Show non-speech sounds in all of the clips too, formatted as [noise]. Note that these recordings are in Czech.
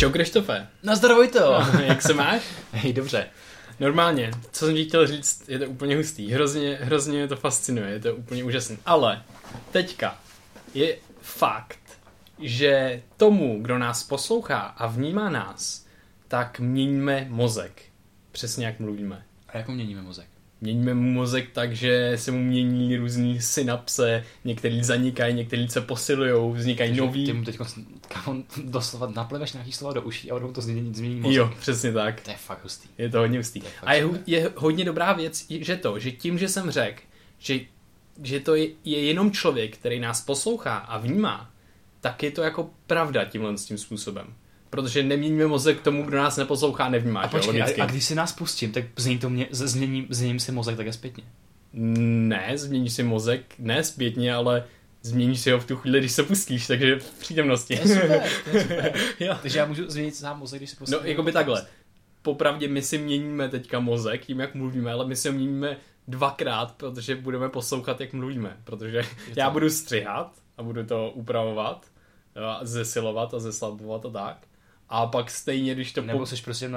Čau Krištofe. Nazdravoj to. No, jak se máš? [laughs] Hej, dobře. Normálně, co jsem ti chtěl říct, je to úplně hustý. Hrozně, hrozně mě to fascinuje, je to úplně úžasný. Ale teďka je fakt, že tomu, kdo nás poslouchá a vnímá nás, tak měníme mozek. Přesně jak mluvíme. A jak měníme mozek? Měníme mu mozek tak, že se mu mění různý synapse, některý zanikají, některý se posilují, vznikají Takže nový. Ty mu teď doslova napleveš nějaký slova do uší a on to změní, změní mozek. Jo, přesně tak. To je fakt hustý. Je to hodně hustý. fakt A je, super. je hodně dobrá věc, že to, že tím, že jsem řekl, že, že to je, je jenom člověk, který nás poslouchá a vnímá, tak je to jako pravda tímhle s tím způsobem. Protože neměníme mozek tomu, kdo nás neposlouchá, nevnímá. A počkej, logicky. a, a když si nás pustím, tak změní to mě, z- změním, změním si mozek také zpětně. Ne, změníš si mozek, ne zpětně, ale změníš si ho v tu chvíli, když se pustíš, takže v přítomnosti. To je super, to je super. [laughs] jo. Takže já můžu změnit sám mozek, když si pustím. No, jako by takhle. Popravdě my si měníme teďka mozek tím, jak mluvíme, ale my si ho měníme dvakrát, protože budeme poslouchat, jak mluvíme. Protože [laughs] já budu střihat a budu to upravovat, a zesilovat a zeslabovat a tak. A pak stejně, když to... Nebo jsi prostě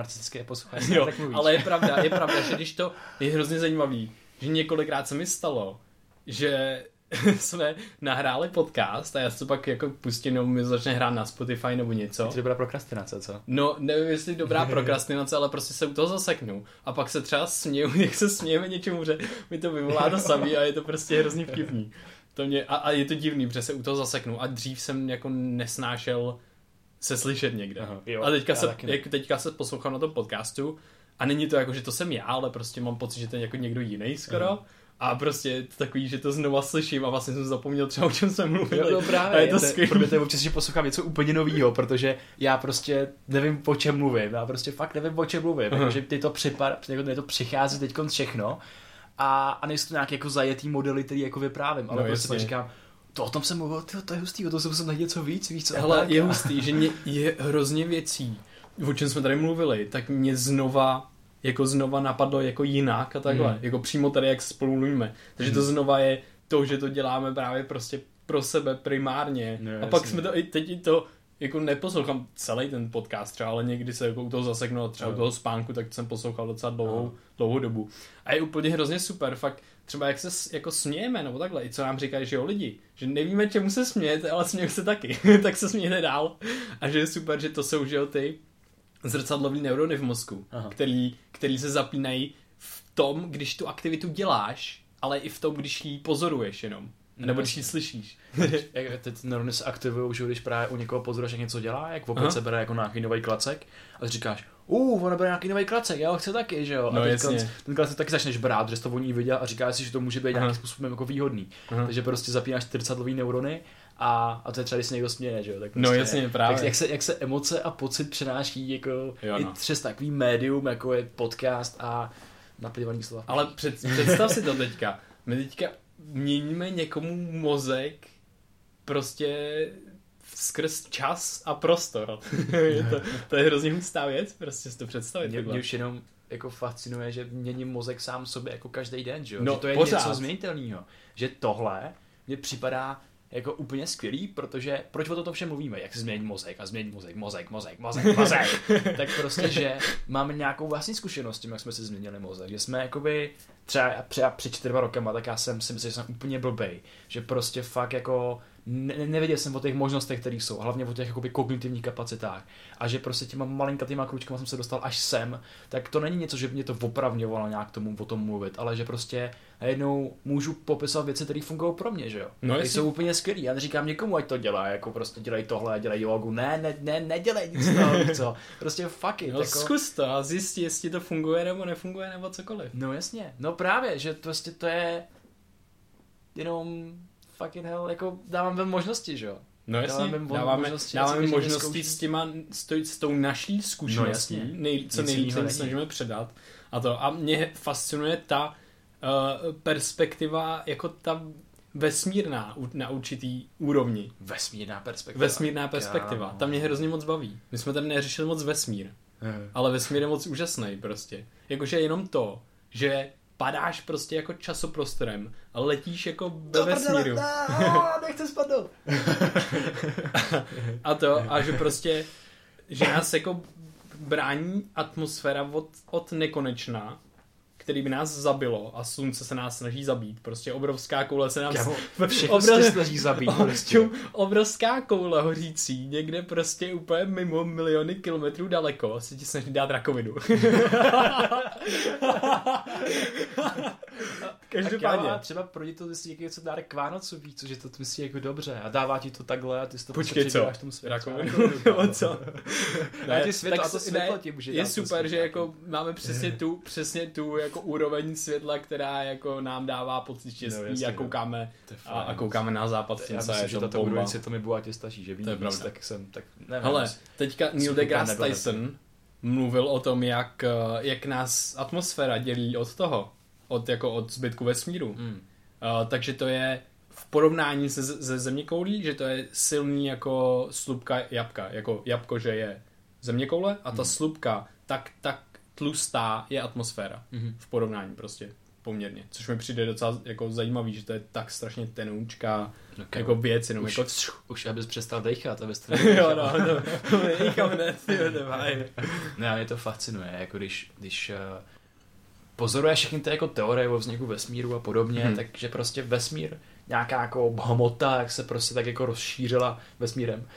posloucháš, jo, tak mluvíš. ale je [laughs] pravda, je pravda, že když to je hrozně zajímavý, že několikrát se mi stalo, že [laughs] jsme nahráli podcast a já to pak jako pustím, nebo mi začne hrát na Spotify nebo něco. Je to dobrá prokrastinace, co? No, nevím, jestli dobrá [laughs] prokrastinace, ale prostě se u toho zaseknu. A pak se třeba směju, jak se smějeme něčemu, že mi to vyvolá to samý a je to prostě hrozně vtipný. To mě, a, a, je to divný, protože se u toho zaseknu. A dřív jsem jako nesnášel se slyšet někde. Aha, jo, a teďka se, jak teďka se poslouchám na tom podcastu a není to jako, že to jsem já, ale prostě mám pocit, že to je jako někdo jiný skoro. Aha. A prostě je to takový, že to znova slyším a vlastně jsem zapomněl třeba, o čem jsme mluvili. Jo, no právě, a je to to, skvělý. pro mě to je občas, že poslouchám něco úplně nového, protože já prostě nevím, o čem mluvím, já prostě fakt nevím, o čem mluvím, Aha. že ty to, připad, jako mě to přichází teď všechno a, a nejsou to nějaké jako zajetý modely, který jako vyprávím, ale No, prostě jasně. říkám, to o tom jsem mluvil, tyjo, to je hustý, o tom jsem musel najít něco víc, víc co Hele, je hustý, že mě, je hrozně věcí, o čem jsme tady mluvili, tak mě znova jako znova napadlo jako jinak a takhle, Hmm. jako přímo tady, jak spolu mluvíme. Takže to znova je to, že to děláme právě prostě pro sebe primárně. No, a pak jsme to, i teď i to jako neposlouchám celý ten podcast třeba, ale někdy se jako u toho zaseknu a třeba u Jo. toho spánku, tak jsem poslouchal docela dlouhou, Aha. dlouhou dobu. A je úplně hrozně super, fakt třeba jak se jako smějeme, nebo takhle, i co nám říkají, že jo lidi, že nevíme, čemu se smějete, ale smějeme se taky, [laughs] tak se smějete dál. A že je super, že to jsou, že jo, ty zrcadlový neurony v mozku, Aha. který, který se zapínají v tom, když tu aktivitu děláš, ale i v tom, když ji pozoruješ jenom. No, Nebo když ji slyšíš. [laughs] jak ty neurony se aktivují, že když právě u někoho pozoruješ, jak něco dělá, jak Aha. opět se bere jako nějaký nový klacek a říkáš, uh, ona bere nějaký nový klacek, já ho chci taky, že jo. No, a jasně. ten klacek taky začneš brát, že to o ní viděl a říkáš si, že to může být Aha. nějakým způsobem jako výhodný. Aha. Takže prostě zapínáš ty zrcadlový neurony a, a to je třeba, když se někdo směje, že jo. Tak No, prostě, jasně, právě. Jak, jak, se, jak se emoce a pocit přenáší jako Jo, i no. přes takový médium, jako je podcast a naplivaný slova. Ale před, představ si to teďka. My teďka měníme někomu mozek prostě skrz čas a prostor. [laughs] je to, to je hrozně hustá věc, prostě si to představit. Mě, mě už jenom jako fascinuje, že měním mozek sám sobě jako každý den, že jo? No, že to je pořád. něco změnitelného. Že tohle mně připadá jako úplně skvělý, protože proč o tom všem mluvíme, jak změní mozek a změní mozek, mozek, mozek, mozek, [laughs] mozek, tak prostě, že máme nějakou vlastní zkušenost s tím, jak jsme si změnili mozek, že jsme jakoby třeba před, před čtyřma rokama, tak já jsem si myslel, že jsem úplně blbej, že prostě fakt jako ne, nevěděl jsem o těch možnostech, které jsou, hlavně o těch jakoby kognitivních kapacitách a že prostě těma malinkatýma kručkama jsem se dostal až sem, tak to není něco, že by mě to opravňovalo nějak tomu o tom mluvit, ale že prostě najednou můžu popisovat věci, které fungují pro mě, že jo. No, jestli- jsou úplně skvělý. Já neříkám někomu, ať to dělá, jako prostě dělej tohle, dělej jogu. Ne, ne, ne, nedělej nic toho, co. Prostě fuck it. No jako... zkus to a zjistí, jestli to funguje nebo nefunguje nebo cokoliv. No jasně, no právě, že prostě to je jenom fucking hell, jako dávám vám možnosti, že jo. No jasně, Dáváme dáváme, možnosti, dáváme možnosti s, těma, s, to, s tou naší zkušeností, No jasně. nej, co Nic nejvíc jinýho jim není. snažíme předat. A to a mě fascinuje ta uh, perspektiva, jako ta vesmírná na určitý úrovni. Vesmírná perspektiva. Vesmírná perspektiva. Kámo. Ta mě hrozně moc baví. My jsme tady neřešili moc vesmír, Eh. ale vesmír je moc úžasný prostě. Jakože jenom to, že padáš prostě jako časoprostorem a letíš jako ve vesmíru. [laughs] nechci spadnout. A to, a že prostě že nás jako brání atmosféra od, od nekonečna, který by nás zabilo a slunce se nás snaží zabít. Prostě obrovská koule se nám... Kámo, všechno se snaží zabít. [laughs] Prostě. Obrovská koule hořící, někde prostě úplně mimo miliony kilometrů daleko se ti snaží dát rakovinu. [laughs] Každopádně. Tak třeba pro ně to myslí něco dá k Vánocu víc, že to myslí jako dobře a dává ti to takhle a ty si to Počkej, co? tomu světlu. Rakovinu, nebo [laughs] co? ne, ti světlo, a to světlo ti může Je super, že jako máme přesně tu, přesně tu jako úroveň světla, která jako nám dává pocit štěstí no, jasně, a koukáme a, a, koukáme na západ slunce. Já myslím, že tato úroveň světla mi bohatě stačí, že vidím víc, tak jsem, tak nevím. Hele, teďka Neil deGrasse Tyson mluvil o tom, jak, jak nás atmosféra dělí od toho, od, jako od zbytku vesmíru. Mm. Uh, takže to je v porovnání se, se zeměkoulí, že to je silný jako slupka jabka. Jako jabko, že je zeměkoule a ta mm. slupka tak, tak tlustá je atmosféra. Mm. V porovnání prostě poměrně. Což mi přijde docela jako zajímavý, že to je tak strašně tenoučká okay. jako věc, jenom už, jako... Už abys přestal dechat, abys [laughs] to Jo, no, no, no, hned, ne, mě to fascinuje, jako když, když uh, pozoruješ všechny ty jako teorie o vzniku vesmíru a podobně, hmm. takže prostě vesmír nějaká jako hmota, jak se prostě tak jako rozšířila vesmírem.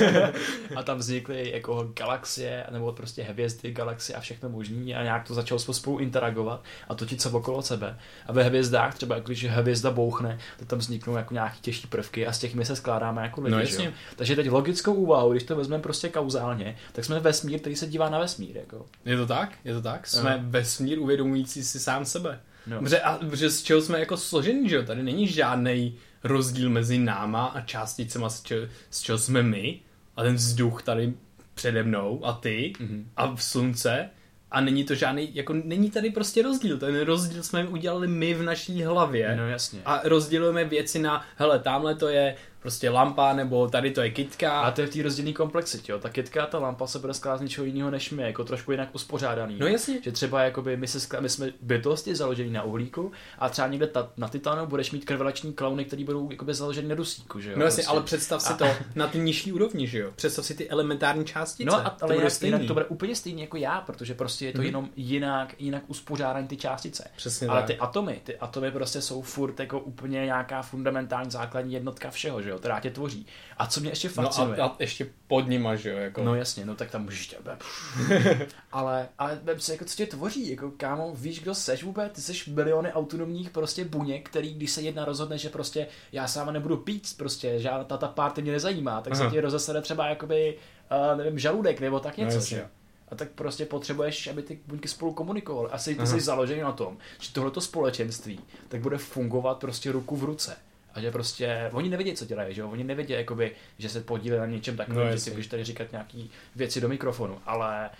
[laughs] a tam vznikly jako galaxie, nebo prostě hvězdy, galaxie a všechno možný a nějak to začalo spolu interagovat a točit se okolo sebe. A ve hvězdách třeba, když hvězda bouchne, tak tam vzniknou jako nějaký těžší prvky a z těch my se skládáme jako lidi. No, že? Takže teď logickou úvahu, když to vezmeme prostě kauzálně, tak jsme vesmír, který se dívá na vesmír. Jako. Je to tak? Je to tak? Jsme no. vesmír uvědomující si sám sebe. No. Protože, a, protože z čeho jsme jako složení, že jo? Tady není žádný rozdíl mezi náma a částicema, z čeho, z čeho jsme my. A ten vzduch tady přede mnou a ty mm-hmm. a v slunce a není to žádný, jako není tady prostě rozdíl, ten rozdíl jsme udělali my v naší hlavě. No jasně. A rozdělujeme věci na, hele, tamhle to je prostě lampa, nebo tady to je kitka. A to je v té rozdělné komplexitě, jo. Ta kitka a ta lampa se bude skládat z něčeho jiného než my, jako trošku jinak uspořádaný. No jasně. Že třeba jakoby my, se sklá... my jsme bytosti založený na uhlíku a třeba někde ta, na titánu budeš mít krvelační klauny, které budou jakoby založený na dusíku, že jo. No jasně, prostě. ale představ si a... to [laughs] na ty nižší úrovni, že jo. Představ si ty elementární částice. No a ale to jinak, jinak, to bude úplně stejný jako já, protože prostě je to mm-hmm. jenom jinak, jinak uspořádaný ty částice. Přesně ale tak. ty atomy, ty atomy prostě jsou furt jako úplně nějaká fundamentální základní jednotka všeho, že jo, která tě tvoří. A co mě ještě fascinuje... No a, a ještě pod nima, že jo? Jako... No jasně, no tak tam můžeš tě... [laughs] ale, ale vem si, jako co tě tvoří, jako kámo, víš, kdo seš vůbec? Ty seš miliony autonomních prostě buněk, který, když se jedna rozhodne, že prostě já sám nebudu pít, prostě žádná ta, ta párty mě nezajímá, tak Aha. se ti rozesede třeba jakoby, uh, nevím, žaludek nebo tak no něco, no, že a tak prostě potřebuješ, aby ty buňky spolu komunikovaly. Asi ty jsi založený na tom, že tohleto společenství tak bude fungovat prostě ruku v ruce. A že prostě, oni nevědí, co dělají, že jo? Oni nevědí, jakoby, že se podílí na něčem takovém, no, že si můžeš tady říkat nějaký věci do mikrofonu, ale,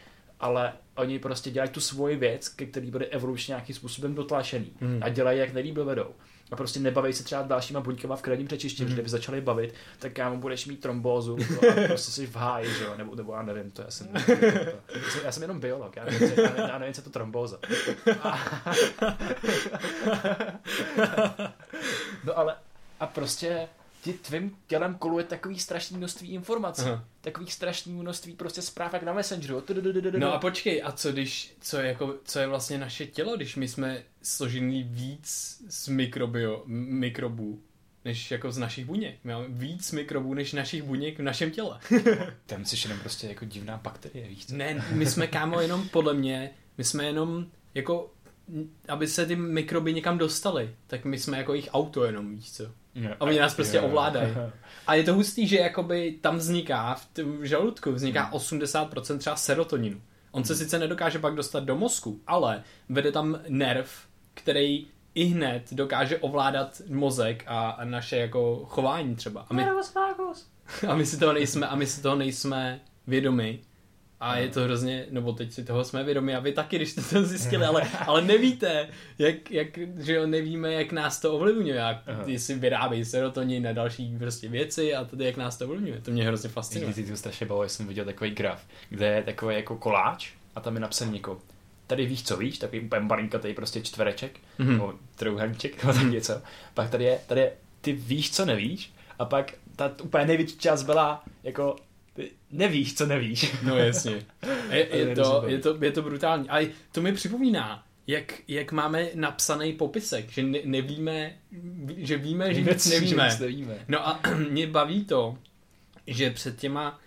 ale oni prostě dělají tu svoji věc, ke který bude evolučně nějakým způsobem dotlačený hmm. a dělají, jak nejlíp dovedou a prostě nebaví se třeba dalšíma buňkama v krevním přečišti, mm. kdyby začali bavit, tak kámo budeš mít trombózu [laughs] a prostě jsi v háji, že jo, nebo, nebo já nevím, to já jsem, to, to, já jsem jenom biolog, já nevím, já nevím, já nevím co to trombóza. [laughs] [laughs] no ale, a prostě ti tvým tělem koluje takový strašný množství informací, Aha. takový strašný množství prostě zpráv jak na Messengeru. No a počkej, a co když, co je, jako, co je vlastně naše tělo, když my jsme složený víc z mikrobio, mikrobů, než jako z našich buněk. My máme víc mikrobů než našich buněk v našem těle. [laughs] Tam jsi jenom prostě jako divná bakterie, víš co? Ne, my jsme kámo jenom podle mě, my jsme jenom jako aby se ty mikroby někam dostaly, tak my jsme jako jejich auto jenom, víš co. A oni nás prostě ovládají. A je to hustý, že jakoby tam vzniká, v tom žaludku vzniká 80% hmm. třeba serotoninu. On se hmm. sice nedokáže pak dostat do mozku, ale vede tam nerv, který i hned dokáže ovládat mozek a, a naše jako chování třeba. A my, [laughs] a my si toho nejsme, a my si toho nejsme vědomi a je to hrozně, nebo teď si toho jsme vědomi a vy taky, když jste to zjistili, ale, ale nevíte, jak, jak, že jo, nevíme, jak nás to ovlivňuje, jak, jestli vyrábějí serotonin na další prostě věci a tady jak nás to ovlivňuje. To mě hrozně fascinuje. Když to strašně bavilo, jsem viděl takový graf, kde je takový jako koláč a tam je napsaný jako tady víš, co víš, takový úplně tady prostě čtvereček, mm-hmm. nebo trouhelníček, nebo tak něco. Pak tady je, tady je, ty víš, co nevíš, a pak ta úplně největší část byla jako nevíš, co nevíš. [laughs] No jasně. Je, je, to, je, to, je to brutální. A to mi připomíná, jak, jak máme napsaný popisek, že ne, nevíme, že víme, že nic nevíme. Nevíme. No a [clears throat] mě baví to, že před těma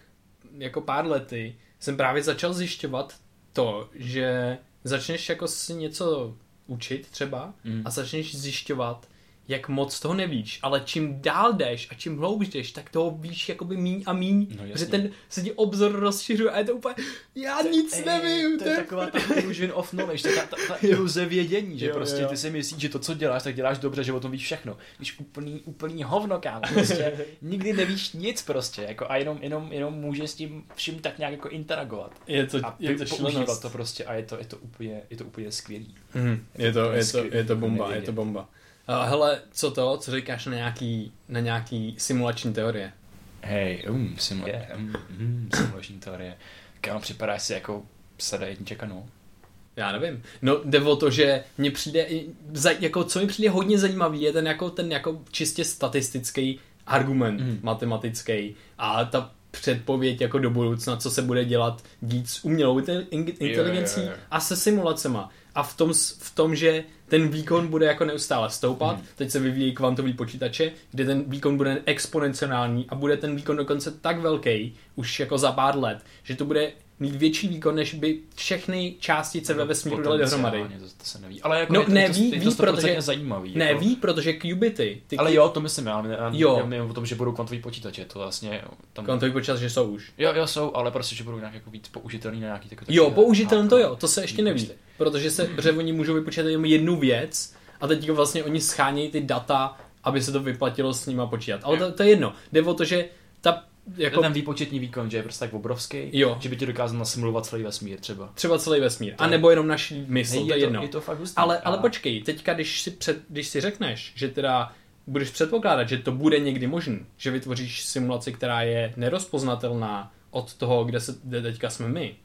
jako pár lety jsem právě začal zjišťovat to, že začneš jako si něco učit třeba Mm. a začneš zjišťovat, jak moc toho nevíš, ale čím dál jdeš a čím hloubš jdeš, tak toho víš jakoby míň a míň, No, jasně. že ten se ti obzor rozšiřuje a je to úplně, já nic Ej, nevím, To je taková ta illusion of knowledge, ta, [laughs] ta, ta iluze vědění, že Jo, prostě jo. ty si myslíš, že to, co děláš, tak děláš dobře, že o tom víš všechno. Víš úplný, úplný hovno, kámo. Prostě [laughs] nikdy nevíš nic prostě, jako a jenom, jenom, jenom můžeš s tím vším tak nějak jako interagovat. Je to, A je to používat to prostě a je to, je to úplně, je to úplně skvělý. Mhm, je, to, je, to, skvělý, je to bomba, nevědět. je to bomba. A hele, co to, co říkáš na nějaký, na nějaký simulační teorie? Hej, um, simula- je, um, um, simulační teorie. Kámo, připadáš si jako sada jedničeka, no. Já nevím. No jde o to, že mně přijde, jako co mi přijde hodně zajímavý, je ten jako, ten jako čistě statistický argument, Mhm. matematický a ta předpověď jako do budoucna, co se bude dělat dít s umělou inte- in- inteligencí jo, jo. a se simulacema. A v tom, v tom, že ten výkon bude jako neustále stoupat, Mhm. teď se vyvíjí kvantový počítače, kde ten výkon bude exponenciální a bude ten výkon dokonce tak velký, už jako za pár let, že to bude mít větší výkon, než by všechny částice ve vesmíru dali dohromady. To, to se neví. Ale jako No, je to, ne, je to, ví- je ví, to 100% protože- zajímavý. Ne, jako. ví, protože qubity, ty Ale jo, to myslím, já, já, Jo. já mluvím o tom, že budou kvantový počítače, to vlastně tam... kvantový počítač, že jsou už. Jo, jo, jsou, ale prostě, že budou nějak jako víc použitelný na nějaký takový... Jo, použitelný to jo, to se ještě Výpočty. neví. Protože se, protože oni můžou vypočítat jenom jednu věc a teď vlastně oni schánějí ty data, aby se to vyplatilo s nima počítat. Ale to, to je jedno. Jde o to, že ta Jako... Ten výpočetní výkon, že je prostě tak obrovský, Jo. že by ti dokázal nasimulovat celý vesmír třeba. třeba celý vesmír. To A nebo jenom naší mysl, to je je, jedno. to, je to fakt hustý. Ale, A- ale počkej, teďka, když si, před, když si řekneš, že teda budeš předpokládat, že to bude někdy možný, že vytvoříš simulaci, která je nerozpoznatelná od toho, kde, se, kde teďka jsme my,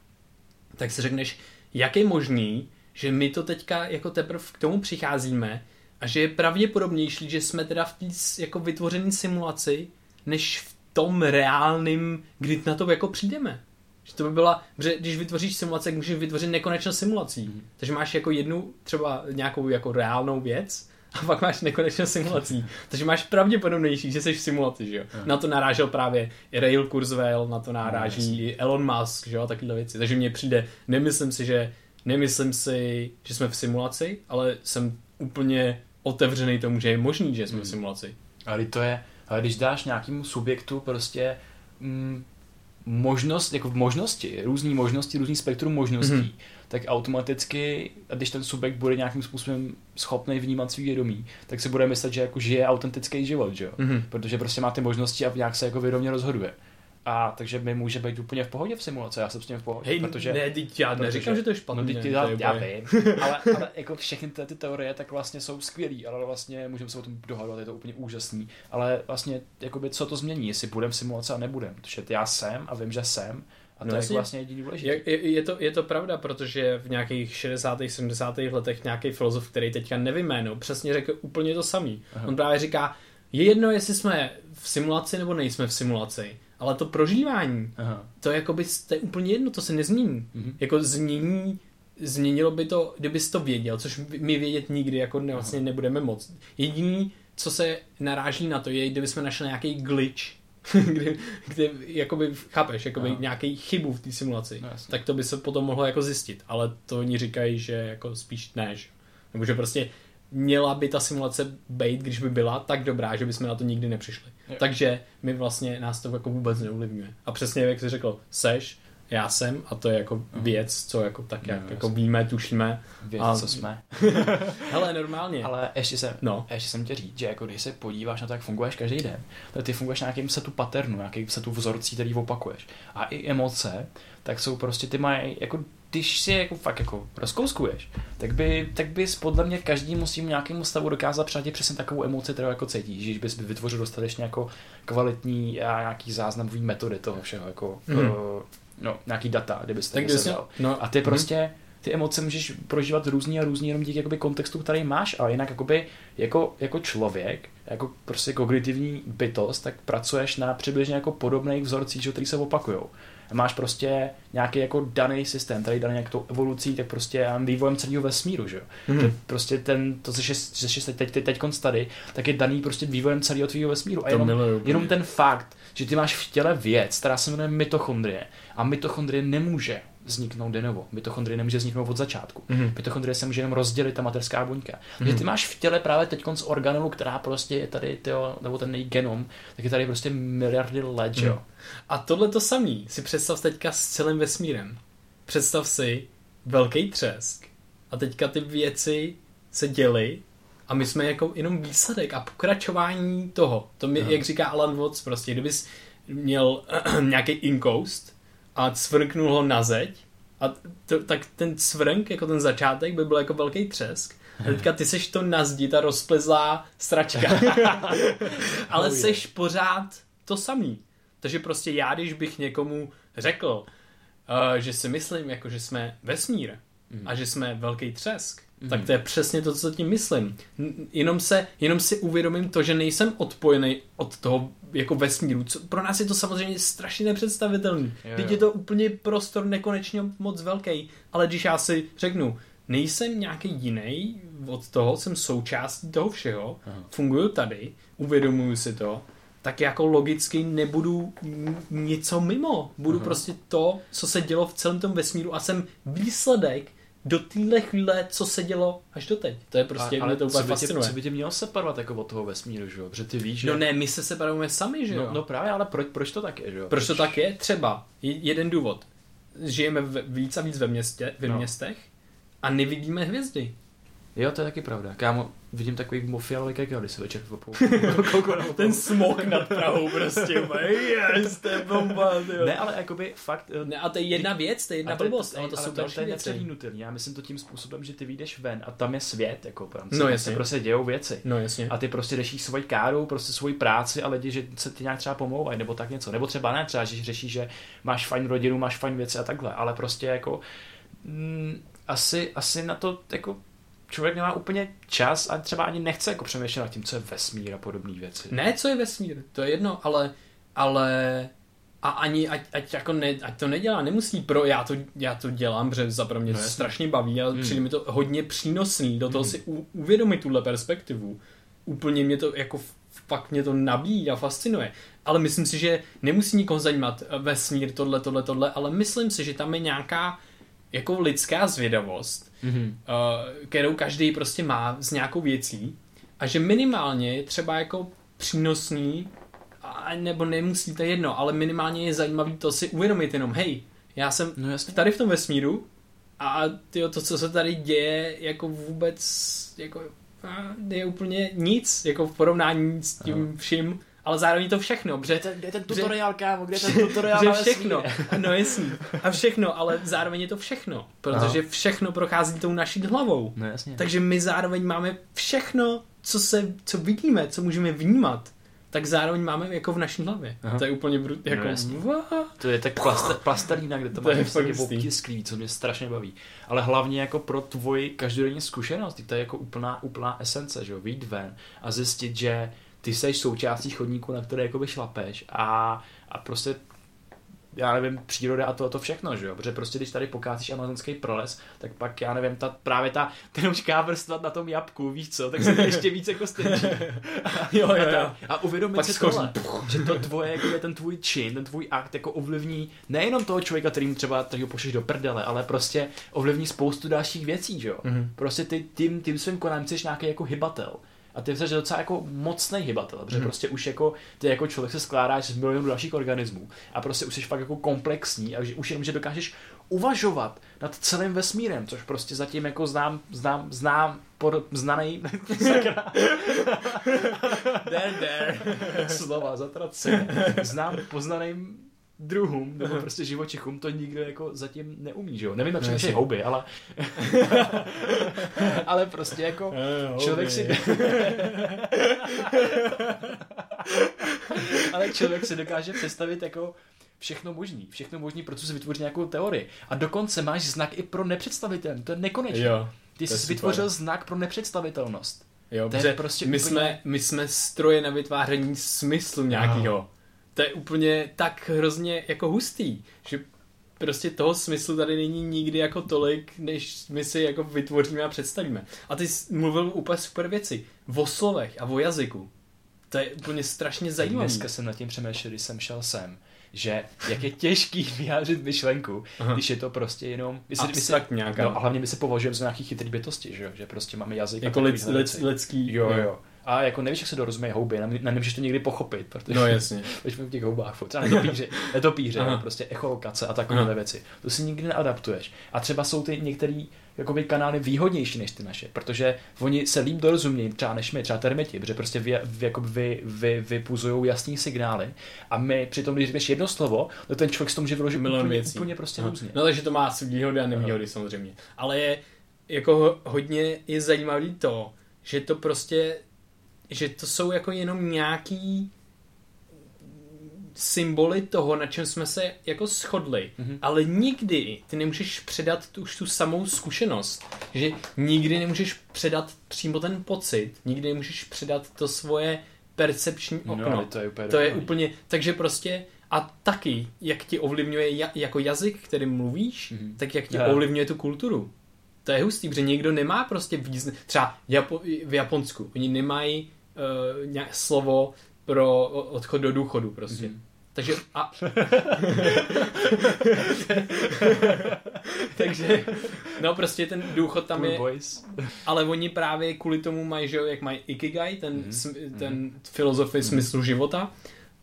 tak si řekneš, jak je možný, že my to teďka jako teprve k tomu přicházíme a že je pravděpodobnější, že jsme teda v té jako vytvořené simulaci, než v tom reálným, kdy na to jako přijdeme. Že to by byla, že když vytvoříš simulaci, tak můžeš vytvořit nekonečno simulací. Mhm. Takže máš jako jednu třeba nějakou jako reálnou věc a pak máš nekonečno simulací. [laughs] Takže máš pravděpodobnější, že jsi v simulaci, že jo. Mhm. Na to narážel právě i Rail Kurzweil, na to naráží i Elon Musk, že jo, a takovéhle věci. Takže mně přijde, nemyslím si, že nemyslím si, že jsme v simulaci, ale jsem úplně otevřený tomu, že je možný, že jsme v Mhm. simulaci. Ale to je, ale když dáš nějakému subjektu prostě mm, možnost, jako v možnosti, různý možnosti, různý spektrum možností, Mhm. mm-hmm. tak automaticky, a když ten subjekt bude nějakým způsobem schopný vnímat svý vědomí, tak si bude myslet, že jako žije autentický život, že jo? Mhm. Protože prostě má ty možnosti a nějak se jako vědomě rozhoduje. A takže my může být úplně v pohodě v simulaci, já jsem s tím v pohodě, Hej, protože... ne, teď já protože- neříkám, že to je špatné. No, teď já, já vím, [laughs] ale, ale jako všechny ty, ty teorie tak vlastně jsou skvělý, ale vlastně můžeme se o tom dohadovat, je to úplně úžasný. Ale vlastně, jakoby, co to změní, jestli budem v simulaci a nebudem. Protože já jsem a vím, že jsem a to No je jasně. vlastně jediný důležité. Je, je, je, to, je to pravda, protože v nějakých 60. 70. letech nějaký filozof, který teďka nevyjménu, přesně řekl úplně to samý. Aha. On právě říká, je jedno, jestli jsme v simulaci nebo nejsme v simulaci, ale to prožívání, Aha. to je, jakoby, to je úplně jedno, to se nezmění. Mhm. Jako změní, změnilo by to, kdybys to věděl, což my vědět nikdy jako ne, vlastně nebudeme moc. Jediný, co se naráží na to, je, kdyby jsme našli nějaký glitch, [laughs] kdy, kdy jakoby, chápeš, jakoby Aha. nějaký chybu v té simulaci, No, tak to by se potom mohlo jako zjistit, ale to oni říkají, že jako spíš ne, že? nebo že prostě měla by ta simulace být, když by byla tak dobrá, že bychom na to nikdy nepřišli. Jo. Takže my vlastně nás to jako vůbec neovlivňuje. A přesně jak jsi řekl, seš, já jsem a to je jako věc, co jako tak No, jak jasně. jako víme, tušíme. Věc, A- co jsme. [laughs] Hele, normálně. Ale ještě jsem, No. ještě jsem tě říct, že jako když se podíváš na to, jak funguješ každý den, tak ty funguješ na nějakým setu paternu, nějakým setu vzorcí, který opakuješ. A i emoce, tak jsou prostě, ty mají, jako když si jako fakt jako rozkouskuješ, tak by, tak bys podle mě každý musím nějakému stavu dokázat přijít přesně takovou emoci, kterou jako cítíš, že bys by vytvořil dostatečně jako kvalitní a nějaký záznamový metody toho všeho, jako mm. uh, no, nějaký data, kdybyste tak to kdy jsi, no, A ty prostě, ty emoce můžeš prožívat různý a různý jenom díky jakoby kontextu, který máš, ale jinak jakoby jako, jako člověk, jako prostě kognitivní bytost, tak pracuješ na přibližně jako podobných vzorcích, že, který se opakují. Máš prostě nějaký jako daný systém, tady daný nějakou evolucí, tak prostě vývojem celého vesmíru, že jo. Mhm. Prostě ten, to, že jsi teď, teď, teď tady, tak je daný prostě vývojem celého tvého vesmíru. A jenom, jenom ten fakt, že ty máš v těle věc, která se jmenuje mitochondrie a mitochondrie nemůže vzniknout de novo. Mitochondrie nemůže vzniknout od začátku. Mhm. Mitochondrie se může jenom rozdělit ta mateřská buňka. Takže ty máš v těle právě teď z organelu, která prostě je tady, tyjo, nebo ten její genom, tak je tady prostě miliardy let, že jo. A tohle to samý si představ teďka s celým vesmírem. Představ si velký třesk a teďka ty věci se děly a my jsme jako jenom výsledek a pokračování toho. To mi, Aha. jak říká Alan Watts, prostě kdybys měl [clears throat] nějaký inkoust a cvrknul ho na zeď a to, tak ten cvrnk, jako ten začátek, by byl jako velký třesk. A teďka ty seš to na zdi, ta rozplezlá stračka. [laughs] Ale Oh, seš pořád to samý. Takže prostě já, když bych někomu řekl, uh, že si myslím, jako že jsme vesmír Mhm. a že jsme velký třesk, tak to je přesně to, co tím myslím. Jenom, se, jenom si uvědomím to, že nejsem odpojený od toho jako vesmíru. Co, pro nás je to samozřejmě strašně nepředstavitelný. Jo, Teď je to úplně prostor nekonečně moc velký. Ale když já si řeknu, nejsem nějaký jiný od toho, jsem součástí toho všeho, Aha. funguju tady, uvědomuju si to, tak jako logicky nebudu něco mimo. Budu Aha. prostě to, co se dělo v celém tom vesmíru a jsem výsledek do téhle chvíle, co se dělo až do teď. To je prostě, a, mě ale to co úplně by, tě, co by tě mělo separovat jako od toho vesmíru, že jo? Protože ty víš, že... No ne, my se separujeme sami, že jo? no, no právě, ale proč, proč to tak je, že jo? Proč to tak je? Třeba je- jeden důvod. Žijeme v, víc a víc ve, městě, ve No. městech a nevidíme hvězdy. Jo, to je taky pravda. Kámo, vidím takový mofialový kekal, když se večer popou. [laughs] [laughs] Ten smok nad Prahou prostě, yes, to je bomba, tyjo. Ne, ale jakoby fakt... eh, Ne, a to je jedna věc, to je jedna a to je- blbost, ale to jsou to, je. Já myslím to tím způsobem, že ty vyjdeš ven a tam je svět, jako tam se, No, jasně. se prostě dějou věci. No jasně. A ty prostě řešíš svoji káru, prostě svoji práci a lidi, že se ty nějak třeba pomlouvají, nebo tak něco. Nebo třeba ne, třeba, že řešíš, že máš fajn rodinu, máš fajn věci a takhle, ale prostě jako mm, asi, asi na to jako člověk nemá úplně čas a třeba ani nechce jako přemýšlet nad tím, co je vesmír a podobné věci. Ne, co je vesmír, to je jedno, ale, ale a ani, ať, ať, jako ne, ať to nedělá, nemusí pro, já to, já to dělám, protože za pro mě No to strašně baví a Mm. přijde mi to hodně přínosný, do toho Mm. si u, uvědomit tuhle perspektivu. Úplně mě to, jako fakt mě to nabíjí a fascinuje. Ale myslím si, že nemusí nikoho zajímat eh, vesmír, tohle, tohle, tohle, ale myslím si, že tam je nějaká jako lidská zvědavost, Mm-hmm. uh, kterou každý prostě má s nějakou věcí a že minimálně je třeba jako přínosný a, nebo nemusí to je jedno, ale minimálně je zajímavý to si uvědomit jenom, hej, já jsem No jasně. tady v tom vesmíru a tyjo, to, co se tady děje, jako vůbec jako a, je úplně nic, jako v porovnání s tím vším, ale zároveň to všechno, protože Kde je ten, kde ten Že- tutoriál, kámo, kde je ten [laughs] tutoriál že všechno, no jasný, a všechno, ale zároveň je to všechno, protože všechno prochází tou naší hlavou. No jasně. Takže my zároveň máme všechno, co, se, co vidíme, co můžeme vnímat, tak zároveň máme jako v naší hlavě. Aha. To je úplně brut, No jako jasně. what? To je tak plaster, plastelína, kde to, To to je má fakt taky hustý. obtisklý, co mě strašně baví. Ale hlavně jako pro tvoji každodenní zkušenost, to je jako úplná, úplná esence, že jo, vyjít ven a zjistit, že ty jsi součástí chodníku, na které jakoby šlapeš a, a prostě já nevím, příroda a to, to všechno, že jo? Protože prostě, když tady pokácíš amazonský proles, tak pak, já nevím, ta, právě ta tenučká vrstva na tom jabku, víš co, tak se to ještě víc jako stečí. [laughs] Jo, jo, A, jo. ta, a uvědomit si tohle, že to tvoje, jako je ten tvůj čin, ten tvůj akt jako ovlivní nejenom toho člověka, kterým třeba tady ho pošleš do prdele, ale prostě ovlivní spoustu dalších věcí, že jo. Mhm. Prostě ty tím, tím svým konáním jsi nějaký jako hybatel. A ty jsi docela jako mocný hybatel, protože Mhm. prostě už jako ty jako člověk se skládáš z milionů dalších organismů a prostě už jsi fakt jako komplexní a že už jenom, že dokážeš uvažovat nad celým vesmírem, což prostě zatím jako znám, znám, znám, pod, znaný, [laughs] sakra, There, there. slova, zatraceně, znám poznaným druhům, nebo prostě živočichům, to nikdo jako zatím neumí, že jo? Nevím, jak No, jasně. houby, ale [laughs] ale prostě jako člověk si [laughs] ale člověk si dokáže představit jako všechno možný, všechno možný, proto si vytvoří nějakou teorii. A dokonce máš znak i pro nepředstavitelný, to je nekonečné. Jo, Ty jsi super. vytvořil znak pro nepředstavitelnost. jo, To je protože prostě my, úplně- jsme, my jsme stroje na vytváření smyslu nějakého. To je úplně tak hrozně jako hustý, že prostě toho smyslu tady není nikdy jako tolik, než my si jako vytvoříme a představíme. A ty jsi mluvil úplně super věci. O slovech a o jazyku. To je úplně strašně zajímavé. Dneska jsem nad tím přemýšlel, když jsem šel sem, že jak je těžký [laughs] vyjádřit myšlenku, Aha. když je to prostě jenom... My se, my se, nějaká. no, a hlavně my se považujeme za nějaký chytrý bytosti, že, jo? že prostě máme jazyk. Jako lid, lid, lidský. Jo, jo. A jako nevíš, jak se dorozumějí houby, nem- nemůžeš to někdy pochopit, protože No jasně. [laughs] Jsme v těch houbách, třeba netopíři, Aha. jo, prostě echolokace a takovéhle Aha. věci. To si nikdy neadaptuješ. A třeba jsou ty některé jakoby kanály výhodnější než ty naše, protože oni se líp dorozumějí třeba než my, třeba termiti, protože prostě vy, vy, jako vy, vy, vypuzují jasný signály a my přitom, když řekneš jedno slovo, tak ten člověk si to může vyložit Milion úplně, věcí. úplně prostě Aha. různě. No takže to má výhody a nevýhody samozřejmě. Ale je jako ho- hodně je zajímavý to, že to prostě, že to jsou jako jenom nějaký symboly toho, na čem jsme se jako shodli, Mhm. ale nikdy ty nemůžeš předat tu, už tu samou zkušenost, že nikdy nemůžeš předat přímo ten pocit, nikdy nemůžeš předat to svoje percepční No, okno. ale to je úplně To je úplně, takže prostě a taky, jak ti ovlivňuje ja, jako jazyk, kterým mluvíš, Mhm. tak jak ti Jo. ovlivňuje tu kulturu. To je hustý, protože někdo nemá prostě význam. Třeba Japo, v Japonsku, oni nemají uh, nějak slovo pro odchod do důchodu prostě. Mhm. Takže a... [laughs] Takže, no prostě ten důchod tam Poor je, boys. ale oni právě kvůli tomu mají, že jo, jak mají Ikigai, ten, Mhm. mm-hmm. ten filozofii Mhm. smyslu života,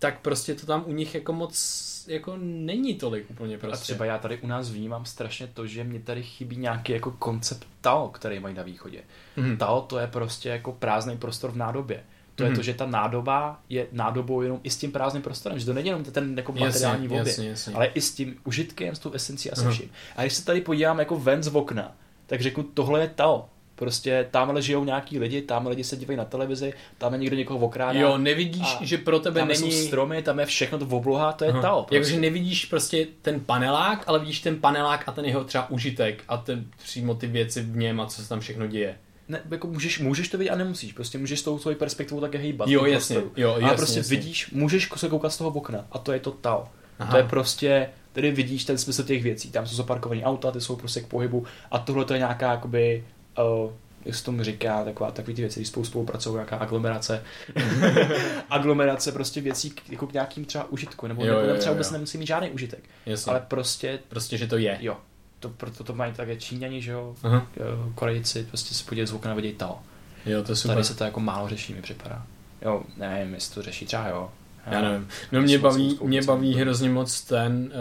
tak prostě to tam u nich jako moc jako není tolik úplně A prostě. třeba já tady u nás vnímám strašně to, že mě tady chybí nějaký jako koncept Tao, který mají na východě. Mhm. Tao to je prostě jako prázdný prostor v nádobě. To je Mhm. to, že ta nádoba je nádobou jenom i s tím prázdným prostorem, že to není jenom ten jako materiální jasně, objekt, jasně, jasně. ale i s tím užitkem, s tou esencí a se vším. A když se tady podívám jako ven z okna, tak řeknu, tohle je Tao. Prostě tamhle žijou nějaký lidi, tamhle lidi se dívají na televizi, tam je někdo někoho okrádá. Jo, nevidíš, a že pro tebe tam není... jsou stromy, tam je všechno to v obloha, to je Aha. Tao. Prostě. Jakože nevidíš prostě ten panelák, ale vidíš ten panelák a ten jeho třeba užitek a ten přímo ty věci v něm a co se tam všechno děje. ne, jako můžeš, můžeš to vidět a nemusíš. Prostě můžeš s tou svojí perspektivou také hýbat. Jo, jasně, prostoru. jo, a jasně, prostě jasně. vidíš, můžeš se koukat z toho okna a to je to Tao. Aha. To je prostě, tady vidíš ten smysl těch věcí. Tam jsou zaparkované auta, ty jsou prostě k pohybu a tohle to je nějaká jakoby, uh, jak se tomu říká, taková, takový ty věci, když spolu spolupracují, nějaká aglomerace. [laughs] aglomerace prostě věcí k, jako k nějakým třeba užitku, nebo, Jo, nebo jo, třeba jo, vůbec jo. nemusí mít žádný užitek. Jasně. Ale prostě, Prostě, že to je. jo, to, proto to mají také Číňani, že jo. Jo, Korejci, prostě se podívat z okna vidějí Tao. Jo, to je super. Tady se to jako málo řeší, mi připadá. Jo, nevím, jestli to řeší, třeba jo. Já nevím. No mě baví, mě baví hrozně moc ten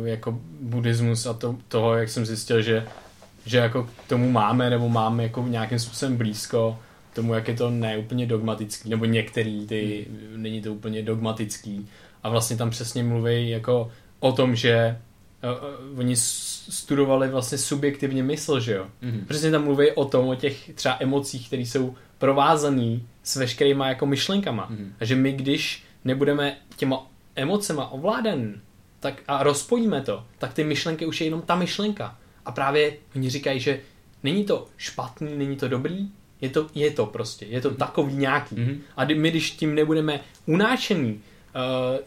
uh, jako buddhismus a to, toho, jak jsem zjistil, že, že jako k tomu máme, nebo máme jako nějakým způsobem blízko tomu, jak je to neúplně dogmatický, nebo některý ty, není to úplně dogmatický. A vlastně tam přesně mluví jako o tom, že uh, oni studovali vlastně subjektivně mysl, že jo? Mhm. Přesně tam mluví o tom, o těch třeba emocích, které jsou provázaný s veškerýma jako myšlenkama. Mhm. A že my, když nebudeme těma emocema ovládan tak a rozpojíme to, tak ty myšlenky už je jenom ta myšlenka. A právě oni říkají, že není to špatný, není to dobrý, je to, je to prostě, je to takový nějaký. Mhm. A my, když tím nebudeme unášení, uh,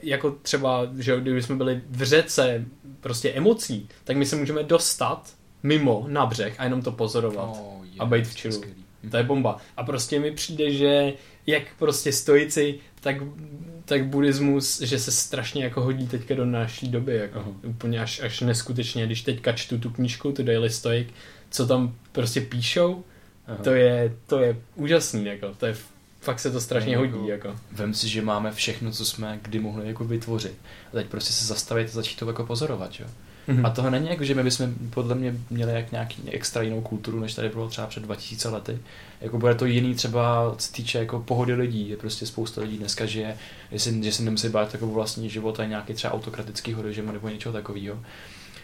jako třeba, že kdyby jsme byli v řece prostě emocí, tak my se můžeme dostat mimo na břeh a jenom to pozorovat. Oh, je, a být v skvělý. To je bomba. A prostě mi přijde, že jak prostě stoici, tak, tak buddhismus, že se strašně jako hodí teďka do naší doby. Jako. Aha. Úplně až, až neskutečně. Když teďka čtu tu knížku, tu Daily Stoic, co tam prostě píšou, Aha. to je, to je úžasný. Jako. To je, fakt se to strašně Jako- hodí. Jako. Vem si, že máme všechno, co jsme kdy mohli jako vytvořit. A teď prostě se zastavit a začít to jako pozorovat, jo. Mhm. A toho není jako, že my bychom podle mě měli jak nějaký extra jinou kulturu, než tady bylo třeba před 2000 lety. Jako bude to jiný třeba, co se týče jako pohody lidí. Je prostě spousta lidí dneska žije, že si, že si nemusí bát takovou vlastní život a nějaký třeba autokratický režim nebo něčeho takového.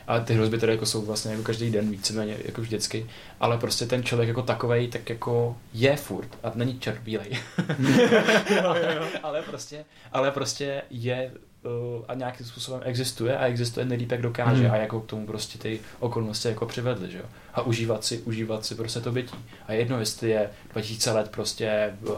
A ty hrozby tady jako jsou vlastně jako každý den víceméně jako vždycky, ale prostě ten člověk jako takovej tak jako je furt a není černobílej. ale, [laughs] ale prostě, ale prostě je a nějakým způsobem existuje a existuje nejlíp, jak dokáže Mhm. a jako k tomu prostě ty okolnosti jako přivedly, že jo. A užívat si, užívat si prostě to bytí. A jedno, jestli je 2000 let prostě uh,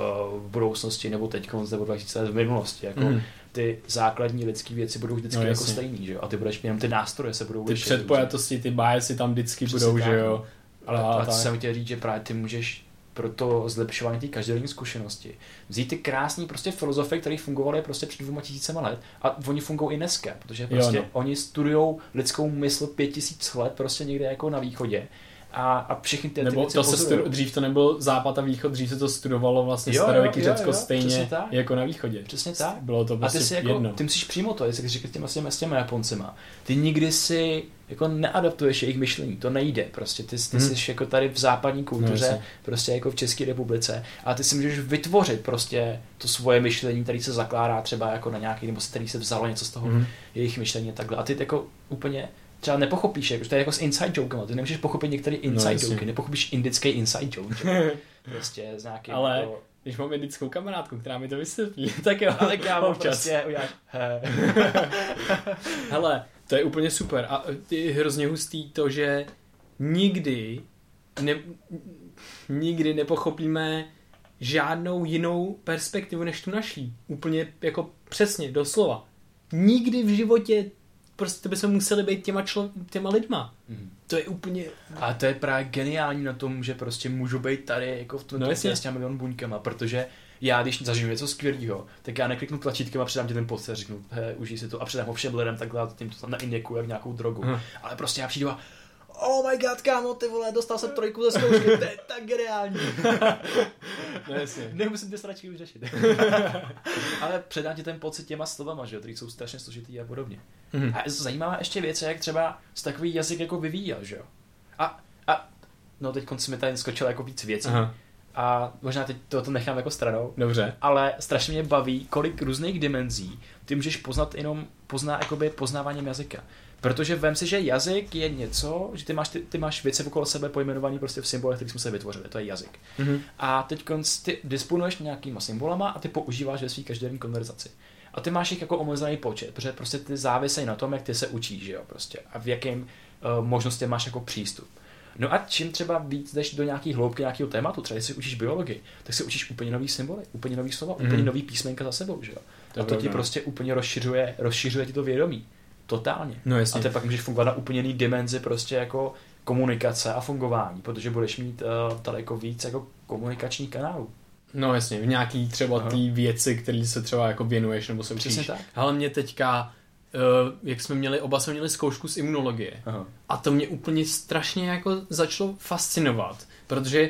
v budoucnosti nebo teď nebo 2000 let v minulosti, jako Mhm. ty základní lidské věci budou vždycky No, jako stejný, že jo. A ty budeš jenom ty nástroje se budou Ty lišit. předpojatosti, ty biasy tam vždycky Přesně budou, tak, že no. jo. Ale A to tak. jsem chtěl říct, že právě ty můžeš pro to zlepšování té každodenní zkušenosti vzít ty krásné prostě filozofie, které fungovaly prostě před dvěma tisícema let a oni fungují i dneska, protože prostě no. oni studují lidskou mysl pět tisíc let prostě někde jako na východě a, a všechny ty, ty Nebo věci to se studu, dřív to nebyl západ a východ, dřív se to studovalo vlastně Jo, starověký jo, Řecko jo, stejně jako na východě. Přesně tak. Bylo to A prostě ty si jako, jedno. ty musíš přímo to, jestli říkáš těma, těma, těma Japoncema. Ty nikdy si jako neadaptuješ jejich myšlení, to nejde prostě. Ty, ty Mhm. jsi jako tady v západní kultuře, jasně. prostě jako v České republice a ty si můžeš vytvořit prostě to svoje myšlení, který se zakládá třeba jako na nějaký, nebo který se vzalo něco z toho Mhm. jejich myšlení a takhle. A ty jako úplně třeba nepochopíš, jako, to je jako s inside jokema, ty nemůžeš pochopit některé inside jasně. joky, nepochopíš indický inside joke, [laughs] prostě z nějakým Ale jako, Když mám indickou kamarádku, která mi to vysvětlí, [laughs] tak jo, ale [laughs] kámo, občas. prostě uděláš, he. Hele, to je úplně super a je hrozně hustý to, že nikdy ne, nikdy nepochopíme žádnou jinou perspektivu než tu naší. Úplně jako přesně, doslova. Nikdy v životě prostě bychom museli být těma, člo, těma lidma. Mhm. To je úplně... A to je právě geniální na tom, že prostě můžu být tady jako v tom No s těmi milion buňkama, protože já, když zažiju něco skvělého, tak já nekliknu tlačítkem a předám ti ten pocit a řeknu, he, užij si to a předám ho všem lidem takhle a tím to tam nainjekuju jak nějakou drogu. Aha. Ale prostě já přijdu a Oh my god, kámo, ty vole, dostal jsem trojku ze zkoušky, to je tak geniální. [laughs] No jasně. Nemusím ty sračky už řešit. [laughs] Ale předám ti ten pocit těma slovama, že jo, který jsou strašně složitý a podobně. Mhm. A je zajímavá ještě věc, je, jak třeba z takový jazyk jako vyvíjel, že jo. A, a no teď si mi tady skočilo jako víc věcí. Aha, A možná teď to, to nechám jako stranou. dobře. Ale strašně mě baví, kolik různých dimenzí ty můžeš poznat jenom pozná, jakoby poznáváním jazyka. Protože vem si, že jazyk je něco, že ty máš, ty, ty máš věci okolo sebe pojmenovaný prostě v symbolech, které jsme se vytvořili, to je jazyk. Mhm. A teď ty disponuješ nějakýma symbolama a ty používáš ve své každodenní konverzaci. A ty máš jich jako omezený počet, protože prostě ty závisejí na tom, jak ty se učíš, že jo, prostě. A v jakém uh, možnosti máš jako přístup. No a čím třeba víc jdeš do nějaký hloubky nějakého tématu, třeba když si učíš biologii, tak si učíš úplně nový symboly, úplně nový slova, Mhm. úplně nový písmenka za sebou, že jo. To a to ti prostě úplně rozšiřuje, rozšiřuje ti to vědomí. Totálně. No A jasně. ty pak můžeš fungovat na úplně jiný dimenzi prostě jako komunikace a fungování, protože budeš mít uh, daleko víc jako komunikačních kanálů. No jasně, v nějaký třeba Aha. ty věci, které se třeba jako věnuješ nebo se Přesně učíš. tak. Ale mě teďka, uh, jak jsme měli, oba jsme měli zkoušku z imunologie. Aha. A to mě úplně strašně jako začalo fascinovat, protože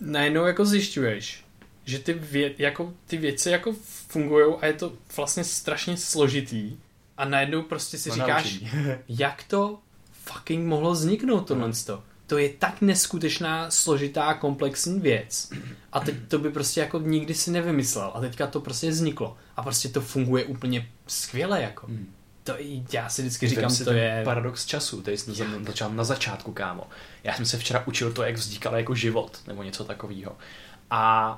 najednou jako zjišťuješ, že ty, vě, jako, ty věci jako fungují a je to vlastně strašně složitý a najednou prostě si No, říkáš, [laughs] jak to fucking mohlo vzniknout tohle to. To je tak neskutečná, složitá, komplexní věc. A teď to by prostě jako nikdy si nevymyslel. A teďka to prostě vzniklo. A prostě to funguje úplně skvěle jako. Hmm. To i já si vždycky říkám, si to je... paradox času, který jsem Jak? začal na začátku, kámo. Já jsem se včera učil to, jak vznikal jako život, nebo něco takového. A...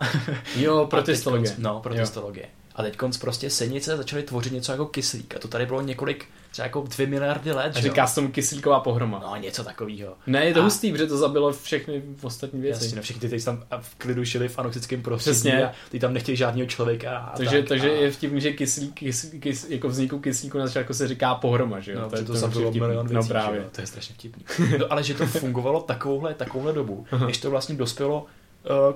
Jo, [laughs] a protistologie. teďkonc- No, protistologie. A teď konc prostě senice začaly tvořit něco jako kyslík. A to tady bylo několik, třeba jako dvě miliardy let, A říká se tomu kyslíková pohroma. No, něco takového. Ne, je to A- hustý, protože to zabilo všechny ostatní věci. Jasně, no všichni ty, kteří tam v klidu žili v anoxickém prostředí Přesně. a ty tam nechtějí žádného člověka. A takže, tak, takže a... je vtipný, že kyslík, kys, kys, jako vzniku kyslíku na začátku se říká pohroma, že jo? No, to, je- to, to vtipný. milion věcí, No že právě. jo, to je strašně vtipný. No, ale že to fungovalo takovouhle, takovouhle dobu, než to vlastně dospělo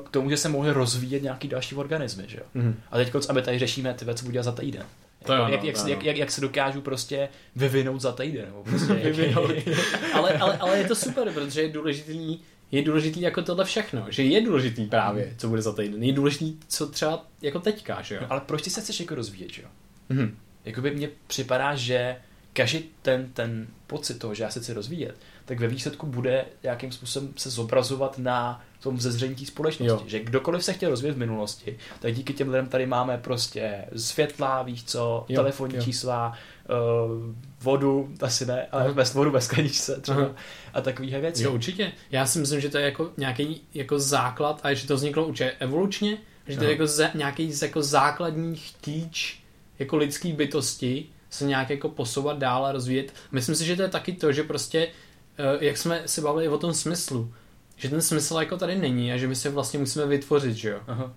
k tomu, že se mohly rozvíjet nějaký další organismy, že jo. Mhm. A teď, a my tady řešíme, ty co budu dělat za týden. To jo, no, jak, jak, to jak, ano. jak, jak, se dokážu prostě vyvinout za týden. Nebo prostě [laughs] Vyvinout. [laughs] ale, ale, ale je to super, protože je důležitý, je důležitý jako tohle všechno, že je důležitý právě, co bude za týden. Je důležitý, co třeba jako teďka, že jo? No, ale proč ty se chceš jako rozvíjet, že jo? Mhm. Jakoby mně připadá, že každý ten, ten pocit toho, že já se chci rozvíjet, tak ve výsledku bude nějakým způsobem se zobrazovat na tom vzezření té společnosti. Jo. Že kdokoliv se chtěl rozvíjet v minulosti, tak díky těm lidem tady máme prostě světla, víš co, Jo, telefonní jo. čísla, uh, vodu, asi ne, ale Aha. bez vodu ve skleničce třeba Aha. a takovýhle věci. Jo, určitě. Já si myslím, že to je jako nějaký jako základ a že to vzniklo určitě evolučně, že to je jako za, nějaký z- jako základní chtíč jako lidský bytosti se nějak jako posouvat dál a rozvíjet. Myslím si, že to je taky to, že prostě, eh, jak jsme se bavili o tom smyslu, že ten smysl jako tady není a že my se vlastně musíme vytvořit, že jo. Aha.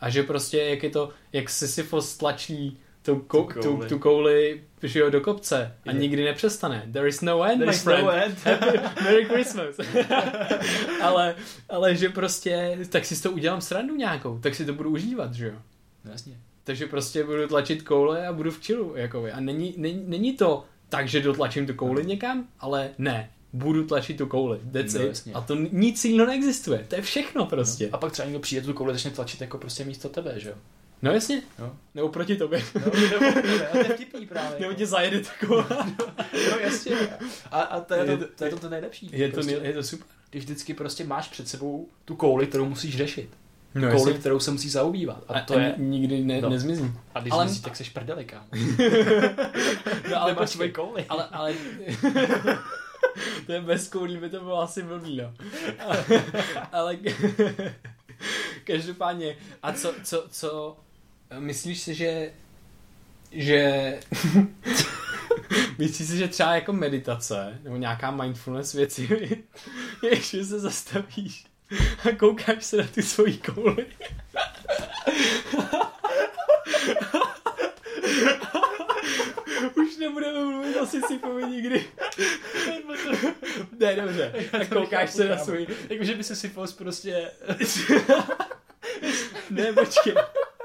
A že prostě, jak je to, jak Sisyphos tlačí tu, kou, Tu tu, kouli. tu kouli že jo, do kopce a Je. nikdy nepřestane. There is no end, There my is friend. no end. [laughs] Merry Christmas. [laughs] ale, ale že prostě, tak si to udělám srandu nějakou, tak si to budu užívat, že jo. No, jasně. Takže prostě budu tlačit koule a budu v chillu, jako a není, není, není to tak, že dotlačím tu kouli někam, ale ne, budu tlačit tu kouli, that's No, it. jasně. A to nic jiného neexistuje, to je všechno prostě. A pak třeba někdo přijde tu kouli začne tlačit jako prostě místo tebe, že jo? No jasně, No. nebo proti tobě. No, nebo, ne, a to je vtipný právě. Nebo jako. tě zajede taková. [laughs] No jasně. A, a to, je Je to, to- to, je to, to nejlepší. Je to, prostě, je to super. Když vždycky prostě máš před sebou tu kouli, kterou musíš řešit. No, kouli, jasně. kterou se musí zaobývat. A, a, to je... ni- nikdy ne, No. nezmizí. A když ale- myslíš, tak seš prdeli, kámo. [laughs] No, ale Nemáš svoji počkej, kouli. ale, ale [laughs] to je bez koulí, by to bylo asi blbý, no. ale každopádně, a co, co, co, myslíš si, že že myslíš si, že třeba jako meditace nebo nějaká mindfulness věci je, že se zastavíš a koukáš se na ty svoji kouli. [laughs] Už nebudeme mluvit o Sisyfovi nikdy. Ne, dobře. A koukáš se na svůj... Jakože by se si prostě... [laughs] Ne, počkej.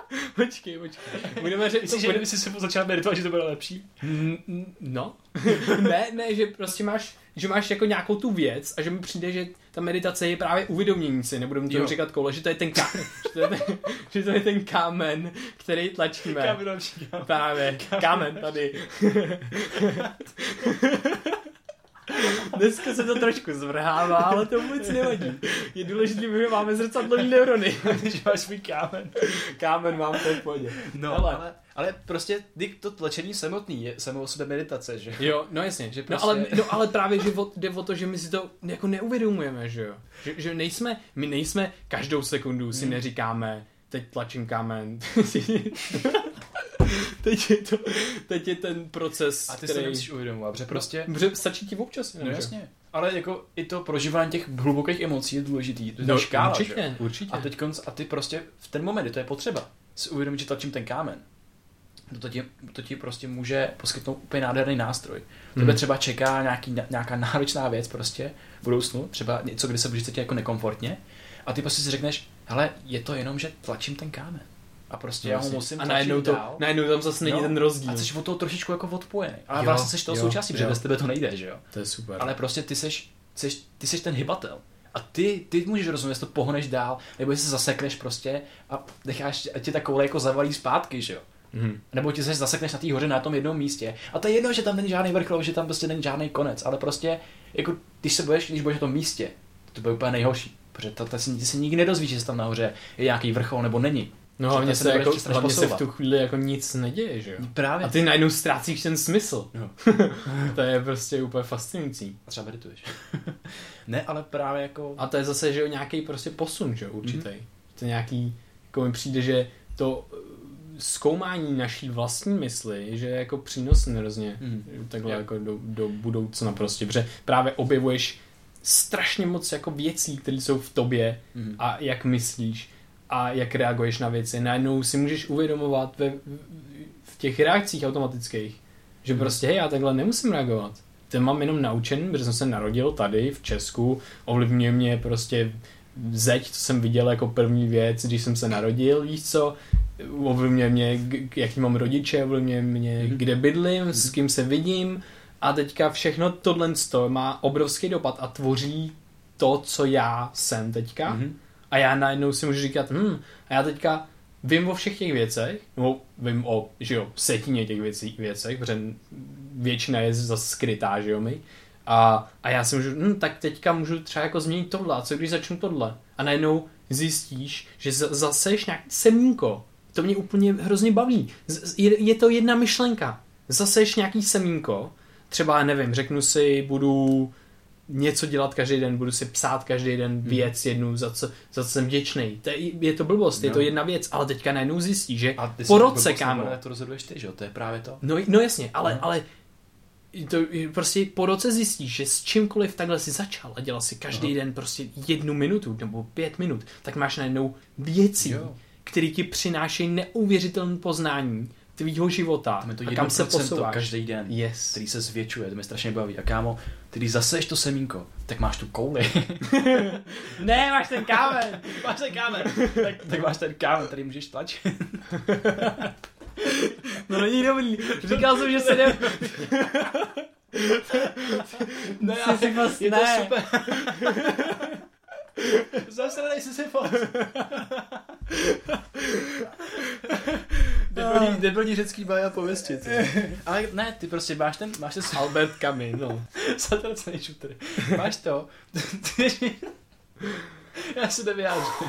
[laughs] Počkej, počkej. Budeme řešit... Myslíš, že kdyby si si začal meditovat, že to bylo lepší? N- n- No. [laughs] ne, ne, že prostě máš, že máš jako nějakou tu věc a že mi přijde, že ta meditace je právě uvědomění si, nebudeme tomu Jo. říkat koule, že to je ten kámen, [laughs] že to je ten, že to je ten kámen, který tlačíme. Kámen kámen. Právě, kámen tady. Dneska se to trošku zvrhává, ale to vůbec nevadí. Je důležité, že máme zrcadlový neurony. [laughs] Že máš svůj kámen. Kámen mám to v pohodě. No, Hele. ale, ale prostě to tlačení samotný je samo o sobě meditace, že? Jo, no jasně. Že no, prostě- ale, no ale právě, že o, jde o to, že my si to jako neuvědomujeme, že jo. Že, že nejsme, my nejsme každou sekundu si Hmm. neříkáme, teď tlačím kámen. [laughs] [laughs] teď, je to, teď je ten proces, A ty který... se nemusíš uvědomovat, že prostě... Protože stačí ti občas. No jasně. Ale jako i to prožívání těch hlubokých emocí je důležitý. To je No, škála, že? určitě, určitě. A teď konc, a ty prostě v ten moment, kdy to je potřeba, si uvědomit, že tlačím ten kámen. To ti, to ti prostě může poskytnout úplně nádherný nástroj. Tebe Hmm. třeba čeká nějaký, nějaká náročná věc prostě v budoucnu, třeba něco, kdy se budeš cítit jako nekomfortně a ty prostě si řekneš, hele, je to jenom, že tlačím ten kámen. A prostě já ho Jasně. musím a najednou, to, dál. najednou tam zase není No, ten rozdíl. A jsi od toho trošičku jako odpojený. A Jo, vlastně jsi toho jo, součástí, protože bez tebe to nejde, že jo? To je super. Ale prostě ty seš, seš, ty seš ten hybatel. A ty, ty můžeš rozumět, jestli to pohneš dál, nebo jestli se zasekneš prostě a necháš, a tě ta koule jako zavalí zpátky, že jo? Mhm. Nebo ti se zasekneš na té hoře na tom jednom místě. A to je jedno, že tam není žádný vrchol, že tam prostě není žádný konec, ale prostě, jako, když se budeš, když budeš na tom místě, to bude úplně nejhorší. Protože to, to, si, ty se nikdy nedozvíš, že tam nahoře je nějaký vrchol nebo není. No hlavně se, se jako, hlavně se v tu chvíli jako nic neděje, že jo? Právě. A ty najednou ztrácíš ten smysl. Jo. [laughs] to je prostě úplně fascinující. A třeba medituješ. [laughs] ne, ale právě jako... A to je zase, že jo, nějaký prostě posun, že jo, určitý. Mhm. To nějaký, jako mi přijde, že to eh, zkoumání naší vlastní mysli, že je jako přínosné hrozně Mhm. takhle Jo. jako do, do budoucna prostě, protože právě objevuješ strašně moc jako věcí, které jsou v tobě Mhm. a jak myslíš a jak reaguješ na věci. Najednou si můžeš uvědomovat ve, v těch reakcích automatických, že Mhm. prostě hej, já takhle nemusím reagovat. To mám jenom naučen, protože jsem se narodil tady v Česku, ovlivňuje mě prostě zeď, co jsem viděl jako první věc, když jsem se narodil, víš co, ovlivňuje mě, jaký mám rodiče, ovlivňuje mě, Mhm. kde bydlím, s kým se vidím a teďka všechno tohle má obrovský dopad a tvoří to, co já jsem teďka. Mhm. A já najednou si můžu říkat, hm, a já teďka vím o všech těch věcech, nebo vím o, že jo, setině těch věcí, věcech, protože většina je zase skrytá, že jo, mi. A, a já si můžu, hm, tak teďka můžu třeba jako změnit tohle, a co když začnu tohle? A najednou zjistíš, že z- zase jsi nějaký semínko. To mě úplně hrozně baví. Z- Je, je to jedna myšlenka. Zase jsi nějaký semínko, třeba, nevím, řeknu si, budu něco dělat každý den, budu si psát každý den Mhm. věc jednu, za co, za co jsem vděčný. To je, je to blbost, je No. to jedna věc, ale teďka najednou zjistí, že A ty po roce, kámo, To rozhoduješ ty, že jo? To je právě to. No, no jasně, ale, No. ale to prostě po roce zjistíš, že s čímkoliv takhle si začal a dělal si každý Aha. den prostě jednu minutu nebo pět minut, tak máš najednou věcí, Jo. které ti přinášejí neuvěřitelné poznání tvýho života je to a kam se 1% posouváš. každý den, Yes. který se zvětšuje, to mě strašně baví. A kámo, ty když zaseješ to semínko, tak máš tu kouli. [laughs] Ne, máš ten kámen. máš ten kámen. tak, tak, máš ten kámen, který můžeš tlačit. No není dobrý. Říkal jsem, že se ne... ne, fast- je to super. Zase nejsi si fos. Debilní, debilní řecký baja pověsti. Ale ne, ty prostě máš ten, máš ten Albert Camus, no. zatracený. Máš to. Já se nevyjádřím.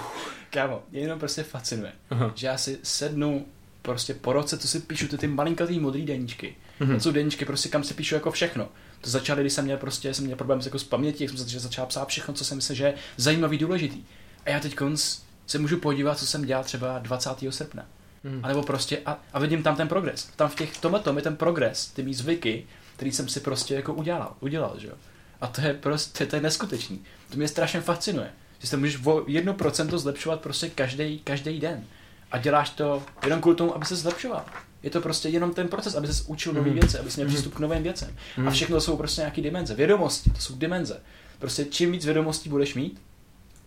Kámo, mě jenom prostě fascinuje, Aha. že já si sednu prostě po roce, co si píšu ty, ty malinkatý modrý deníčky. Mhm. To jsou deníčky, prostě kam si píšu jako všechno. To začaly, když jsem měl prostě, jsem měl problém s, jako s pamětí, jak jsem začal, začal psát všechno, co jsem myslel, že je zajímavý, důležitý. A já teď konc se můžu podívat, co jsem dělal třeba 20. srpna. Mhm. A nebo prostě, a, a vidím tam ten progres. Tam v těch, v tomhle tom je ten progres, ty mý zvyky, který jsem si prostě jako udělal, udělal, že jo. A to je prostě, to je neskutečný. To mě strašně fascinuje. Že se můžeš o 1% zlepšovat prostě každý, každý den. A děláš to jenom kvůli tomu, aby se zlepšoval. Je to prostě jenom ten proces, aby se učil nové Mhm. věci, aby měl Mhm. přístup k novým věcem. A Mhm. všechno to jsou prostě nějaké dimenze. Vědomosti, to jsou dimenze. Prostě čím víc vědomostí budeš mít,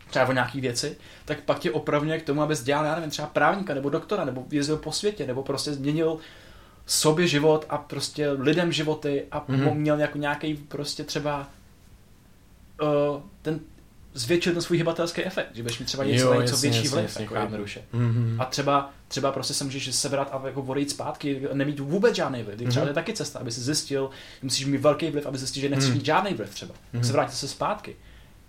třeba o nějaký věci, tak pak tě opravňuje k tomu, abys dělal, já nevím, třeba právníka nebo doktora, nebo jezdil po světě, nebo prostě změnil sobě život a prostě lidem životy a mm-hmm. měl jako nějaký prostě třeba uh, ten zvětšil ten svůj hybatelský efekt, že budeš mít třeba něco, Jo, něco jasně, větší jasně, vliv, jasně, jako jednoduše. Mhm. A třeba, třeba prostě se můžeš sebrat a jako odejít zpátky, nemít vůbec žádný vliv. Mm-hmm. Třeba Mhm. to je taky cesta, aby si zjistil, musíš mít velký vliv, aby zjistil, že nechceš Mhm. mít žádný vliv třeba. Mhm. Mm-hmm. Se vrátit se zpátky.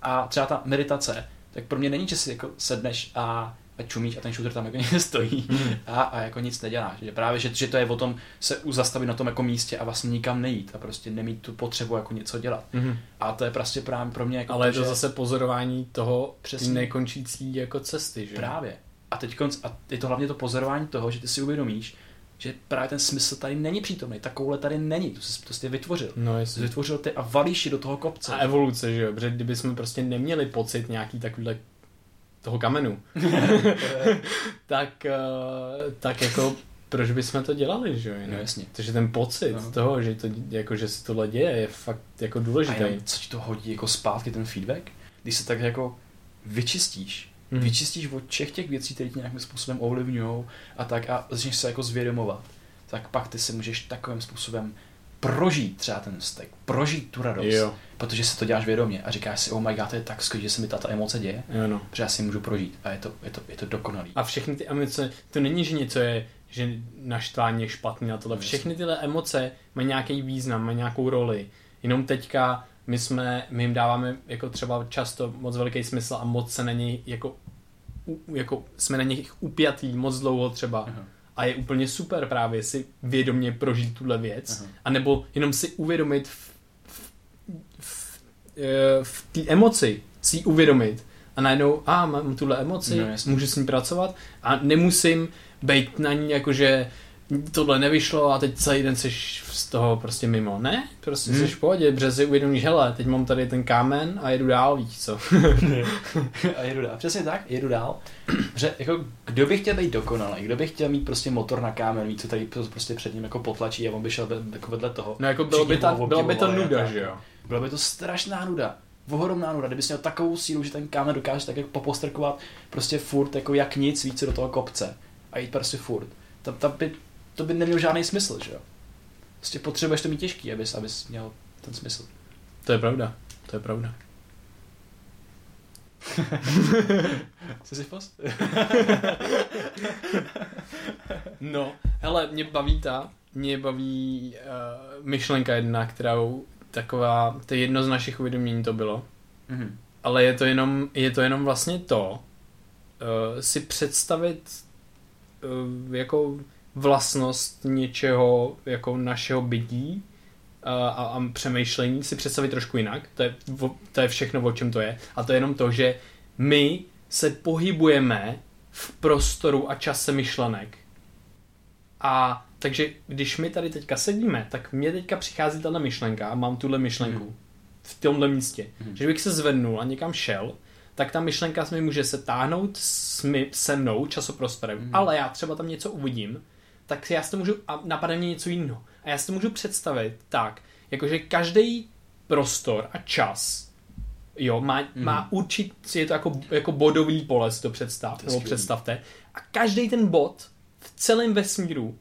A třeba ta meditace, tak pro mě není, že si jako sedneš a, a čumíš a ten shooter tam jako [laughs] někde stojí Mhm. a, a jako nic neděláš. Že právě, že, že to je o tom se zastavit na tom jako místě a vlastně nikam nejít a prostě nemít tu potřebu jako něco dělat. Mhm. A to je prostě právě pro mě jako Ale je to že... zase pozorování toho Přesně. Nekončící jako cesty, že? Právě. A teď a je to hlavně to pozorování toho, že ty si uvědomíš, že právě ten smysl tady není přítomný, ta koule tady není, to jsi prostě vytvořil. No To jestli. vytvořil ty a valíš do toho kopce. A evoluce, že jo? Protože kdyby jsme prostě neměli pocit nějaký takovýhle toho kamenu, [laughs] tak, eh, tak jako proč bychom to dělali, že jo? No jasně. Takže ten pocit No. toho, že, to, jako, že se tohle děje, je fakt jako A důležitý. jenom, co ti to hodí jako zpátky ten feedback, když se tak jako vyčistíš, Mhm. vyčistíš od všech těch věcí, které tě nějakým způsobem ovlivňují a tak a začneš se jako zvědomovat, tak pak ty si můžeš takovým způsobem prožít třeba ten vztek, prožít tu radost, Jo, protože si to děláš vědomě a říkáš si, oh my god, to je tak skvělé, že se mi tato emoce děje, jo no. že já si můžu prožít a je to, je to, je to dokonalý. A všechny ty emoce, to není, že něco je, že naštvání je špatný a tohle. No, Všechny tyhle emoce mají nějaký význam, mají nějakou roli. Jenom teďka my jsme, my jim dáváme jako třeba často moc velký smysl a moc se na něj jako, jako jsme na nich upjatý moc dlouho třeba. Aha. A je úplně super právě si vědomě prožít tuhle věc. Aha. A nebo jenom si uvědomit v, v, v, eh, v té emoci, si ji uvědomit. A najednou, a mám tuhle emoci, No, můžu s ní pracovat a nemusím být na ní jakože tohle nevyšlo a teď celý den jsi z toho prostě mimo. Ne, prostě Hmm. jsi v pohodě, protože si uvědomíš, hele, teď mám tady ten kámen a jedu dál, víš co. [laughs] a jedu dál. Přesně tak, jedu dál. Že, jako, kdo by chtěl být dokonalý, kdo by chtěl mít prostě motor na kámen, mít co tady prostě před ním jako potlačí a on by šel jako vedle toho. No jako bylo by, ta, bylo by to nuda, že jo. Byla by to strašná nuda. Ohromná nuda, kdybys měl takovou sílu, že ten kámen dokáže tak jako popostrkovat prostě furt jako jak nic více do toho kopce a jít prostě furt. To, to, by, to by nemělo žádný smysl, že jo. Prostě potřebuješ to mít těžký, abys, abys měl ten smysl. To je pravda, to je pravda. [laughs] Jsi si post? [laughs] No, hele, mě baví ta, mě baví uh, myšlenka jedna, kterou taková, to je jedno z našich uvědomění to bylo, Mhm. ale je to jenom, je to jenom vlastně to, uh, si představit uh, jako vlastnost něčeho, jako našeho bytí, a, a přemýšlení si představit trošku jinak. To je, to je všechno, o čem to je. A to je jenom to, že my se pohybujeme v prostoru a čase myšlenek. A takže když my tady teďka sedíme, tak mně teďka přichází tahle myšlenka a mám tuhle myšlenku Mhm. v tomhle místě. Mhm. Že bych se zvednul a někam šel, tak ta myšlenka mi může se táhnout s my, se mnou časoprostorem. Mhm. Ale já třeba tam něco uvidím, tak já si to můžu, a napadne mě něco jiného. A já si to můžu představit tak, jakože každý prostor a čas jo, má, Mhm. má určitě, je to jako, jako bodový pole, si to představ, To nebo skvělý. představte. A každý ten bod v celém vesmíru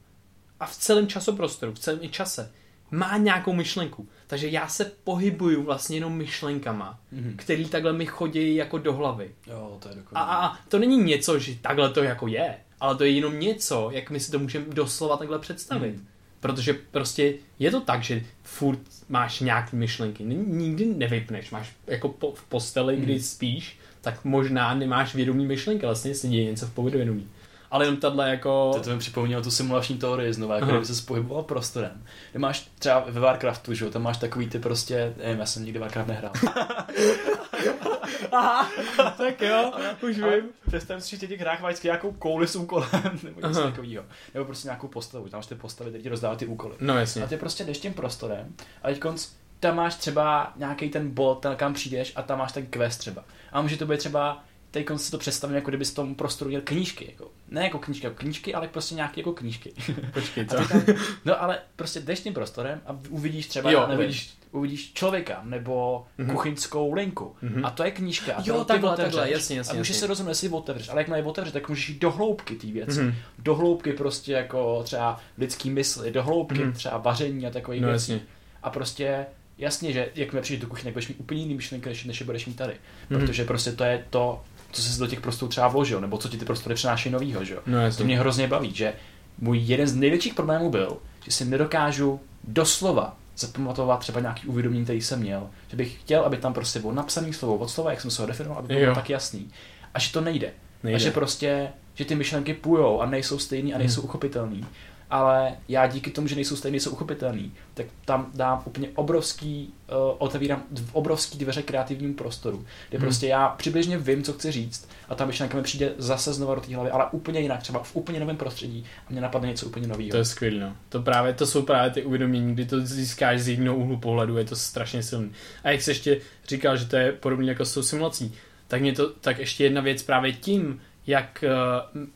a v celém časoprostoru, v celém i čase, má nějakou myšlenku. Takže já se pohybuju vlastně jenom myšlenkama, Mhm. který takhle mi chodí jako do hlavy. Jo, to je A, dokonalé. a, a to není něco, že takhle to jako je, ale to je jenom něco, jak my si to můžeme doslova takhle představit. Mhm. Protože prostě je to tak, že furt máš nějaký myšlenky. Nikdy nevypneš. Máš jako po, v posteli, kdy Mhm. spíš, tak možná nemáš vědomí myšlenky, vlastně se děje něco v povědomí. Ale jenom tahle jako... To, to mi připomnělo tu simulační teorii znovu, jako kdyby se pohyboval prostorem. Ty máš třeba ve Warcraftu, že jo, tam máš takový ty prostě, nevím, já jsem nikdy Warcraft nehrál. [laughs] Aha, tak jo, [laughs] už Ale vím. Představ si, že těch hrách vždycky nějakou kouli s úkolem, [laughs] nebo něco takového. Nebo prostě nějakou postavu, tam máš ty postavy, které ti rozdávají ty úkoly. No A jasně. ty prostě jdeš tím prostorem a teď konc, tam máš třeba nějaký ten bod, tam kam přijdeš a tam máš ten quest třeba. A může to být třeba, teď si to představím, jako kdyby z tom prostoru měl knížky. Jako, ne jako knížky, jako knížky, ale prostě nějaké jako knížky. [laughs] Počkej, co? tam, no ale prostě jdeš tím prostorem a uvidíš třeba, Jo, nevím, uvidíš. uvidíš člověka nebo Mhm. kuchyňskou linku. Mhm. A to je knížka. A Jo, takhle, otevřeš. takhle, jasně, jasně, A můžeš jasně. se rozhodnout, jestli otevřeš, ale jakmile ji otevřeš, tak můžeš jít do hloubky té věci. Mhm. Do hloubky prostě jako třeba lidský mysli, do hloubky Mhm. třeba vaření a takových No věcí. jasně. A prostě jasně, že jakmile přijdeš do kuchyně, budeš mít úplně jiný myšlenky, než, než je budeš mít tady. Mhm. Protože prostě to je to, co jsi do těch prostorů třeba vložil, nebo co ti ty prostory přináší novýho, že jo. No To mě hrozně baví, že můj jeden z největších problémů byl, že si nedokážu doslova zapamatovat třeba nějaký uvědomění, který jsem měl, že bych chtěl, aby tam prostě bylo napsaný slovo od slova, jak jsem se ho definoval, aby to bylo tak jasný. A že to nejde. Nejde. A že prostě, že ty myšlenky půjou a nejsou stejný a nejsou Hmm. uchopitelný. Ale já díky tomu, že nejsou nejsou uchopitelný, tak tam dám úplně obrovský, uh, otevírám obrovský dveře kreativnímu prostoru, kde Hmm. prostě já přibližně vím, co chci říct a ta myšlenka mi přijde zase znova do té hlavy, ale úplně jinak, třeba v úplně novém prostředí a mě napadne něco úplně nového. To je skvělé, no. To právě, to jsou právě ty uvědomění, kdy to získáš z jiného úhlu pohledu, je to strašně silný. A jak se ještě říkal, že to je podobné jako s tou simulací, tak mě to, tak ještě jedna věc právě tím, jak eh,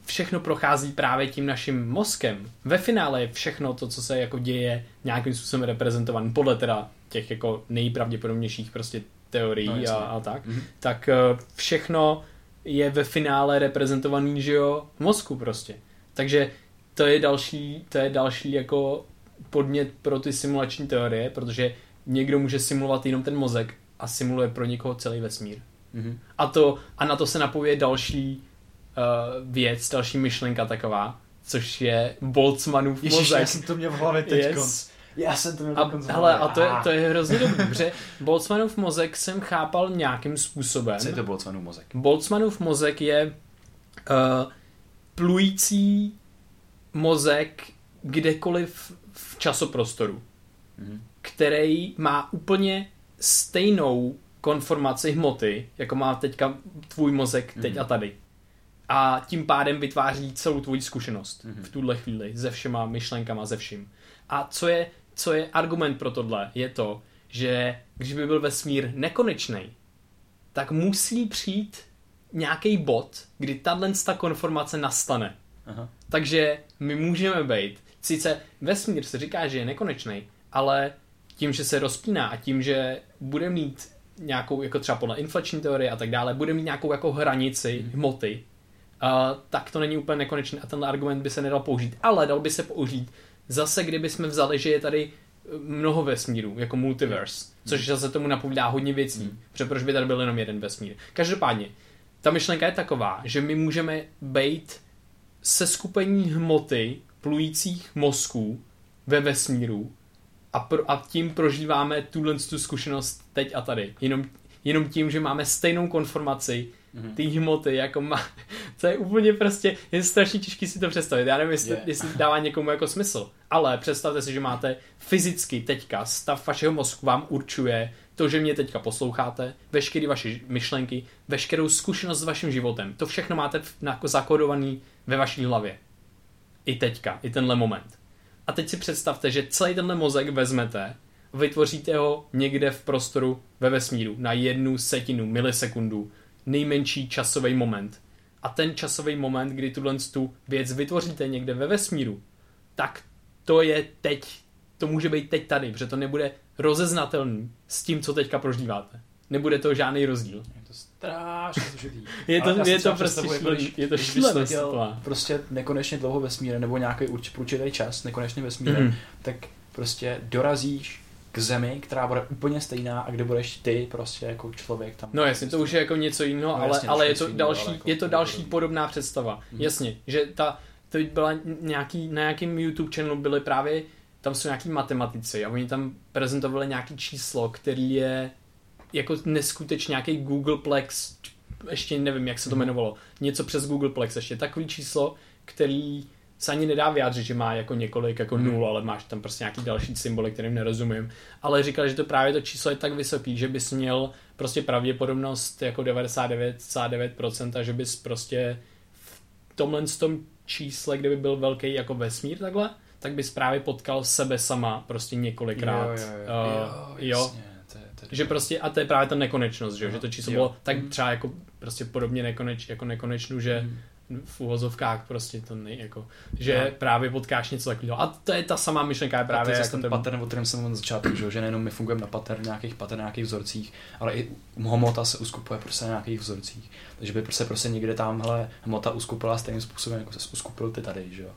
všechno prochází právě tím naším mozkem. Ve finále je všechno to, co se jako děje, nějakým způsobem reprezentovaný podle teda těch jako nejpravděpodobnějších prostě teorií No, a, a tak, Mhm. tak eh, všechno je ve finále reprezentovaný, že jo, v mozku prostě. Takže to je další, to je další jako podnět pro ty simulační teorie, protože někdo může simulovat jenom ten mozek a simuluje pro někoho celý vesmír. Mhm. A, to, a na to se napoje další uh, věc, další myšlenka taková, což je Boltzmannův Ježiš, mozek. já jsem to měl v hlavě teď. Yes. Já jsem to měl A, hele, hlavě. a to je, Ah. to je hrozně dobrý, [laughs] protože Boltzmannův mozek jsem chápal nějakým způsobem. Co je to Boltzmannův mozek? Boltzmannův mozek je uh, plující mozek kdekoliv v časoprostoru, Mhm. který má úplně stejnou konformaci hmoty, jako má teďka tvůj mozek teď Mhm. a tady. A tím pádem vytváří celou tvoji zkušenost Mhm. v tuhle chvíli se všema myšlenkama, ze vším. A co je, co je argument pro tohle, je to, že když by byl vesmír nekonečný, tak musí přijít nějaký bod, kdy tahle ta konformace nastane. Aha. Takže my můžeme být, sice vesmír se říká, že je nekonečný, ale tím, že se rozpíná a tím, že bude mít nějakou, jako třeba podle inflační teorie a tak dále, bude mít nějakou jako hranici hmoty, uh, tak to není úplně nekonečné a ten argument by se nedal použít. Ale dal by se použít zase, kdyby jsme vzali, že je tady eh, mnoho vesmírů, jako multiverse, což zase tomu napovídá hodně věcí, Hmm. protože proč by tady byl jenom jeden vesmír. Každopádně, ta myšlenka je taková, že my můžeme být se skupení hmoty plujících mozků ve vesmíru a, pro, a tím prožíváme tuhle tu zkušenost teď a tady. Jenom, jenom tím, že máme stejnou konformaci Mhm. ty hmoty, jako má, [laughs] to je úplně prostě, je strašně těžký si to představit, já nevím, jestli, Je. yeah. jestli dává někomu jako smysl, ale představte si, že máte fyzicky teďka, stav vašeho mozku vám určuje to, že mě teďka posloucháte, veškeré vaše myšlenky, veškerou zkušenost s vaším životem, to všechno máte na- zakódovaný ve vaší hlavě. I teďka, i tenhle moment. A teď si představte, že celý tenhle mozek vezmete, vytvoříte ho někde v prostoru ve vesmíru na jednu setinu milisekundu, nejmenší časový moment. A ten časový moment, kdy tuhle tu věc vytvoříte někde ve vesmíru, tak to je teď, to může být teď tady, protože to nebude rozeznatelný s tím, co teďka prožíváte. Nebude to žádný rozdíl. Je to strašně složitý. [laughs] Je to, je to prostě jako šílený, když- je to šílený prostě nekonečně dlouho vesmírem, nebo nějaký urč, určitý čas nekonečně vesmírem, Mhm. tak prostě dorazíš k zemi, která bude úplně stejná a kde budeš ty prostě jako člověk tam. No jasně, to už je jako něco jiného, No ale, jasně, ale je to jiného, další, jako je to další podobný. podobná představa. Mhm. Jasně, že ta, to byla nějaký, na nějakým YouTube channelu byly právě, tam jsou nějaký matematici a oni tam prezentovali nějaký číslo, který je jako neskutečně nějaký Googleplex, ještě nevím, jak se to Mhm. jmenovalo, něco přes Googleplex, ještě takový číslo, který se ani nedá vyjádřit, že má jako několik jako Mhm. nul, ale máš tam prostě nějaký další symboly, kterým nerozumím. Ale říkal, že to právě to číslo je tak vysoký, že bys měl prostě pravděpodobnost jako 99,9% a že bys prostě v tomhle tom čísle, kdyby byl velký jako vesmír takhle, tak bys právě potkal sebe sama prostě několikrát. Jo, jo, jo. Uh, jo, jasně, to je, to je že prostě, a to je právě ta nekonečnost, že, jo? že to číslo Jo. bylo tak Mhm. třeba jako prostě podobně nekoneč, jako nekonečnu, že Mhm. V uvozovkách prostě to nej, jako, že No. právě potkáš něco takového. A to je ta samá myšlenka, je Právě to je jako ten ten, pattern, o kterém jsem mluvil na začátku, že, že nejenom my fungujeme na pattern, nějakých pattern, nějakých vzorcích, ale i hmota se uskupuje prostě na nějakých vzorcích. Takže by se prostě někde tamhle hmota uskupila stejným způsobem, jako se uskupil ty tady, že jo.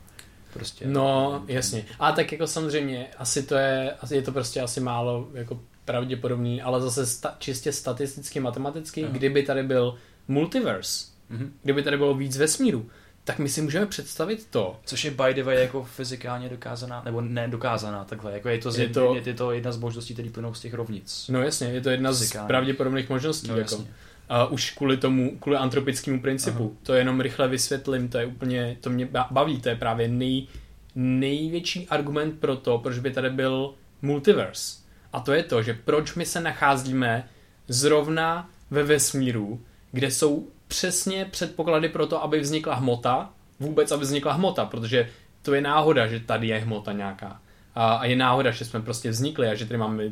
Prostě. No, jasně. A tak jako samozřejmě, asi to je, asi je to prostě asi málo jako pravděpodobný, ale zase sta, čistě statisticky, matematicky, Aha. kdyby tady byl multiverse, Mhm. kdyby tady bylo víc vesmíru, tak my si můžeme představit to, Což je by the way jako fyzikálně dokázaná, nebo nedokázaná takhle, jako je to, z, Je je to- to... Je, to jedna z možností, které plynou z těch rovnic. no jasně, je to jedna z Fyzikálně. pravděpodobných možností. No, jako. A už kvůli tomu, kvůli antropickému principu. Aha. To jenom rychle vysvětlím, to je úplně, to mě ba- baví, to je právě nej, největší argument pro to, proč by tady byl multiverse. A to je to, že proč my se nacházíme zrovna ve vesmíru, kde jsou přesně předpoklady pro to, aby vznikla hmota, vůbec aby vznikla hmota, protože to je náhoda, že tady je hmota nějaká. A, a je náhoda, že jsme prostě vznikli a že tady máme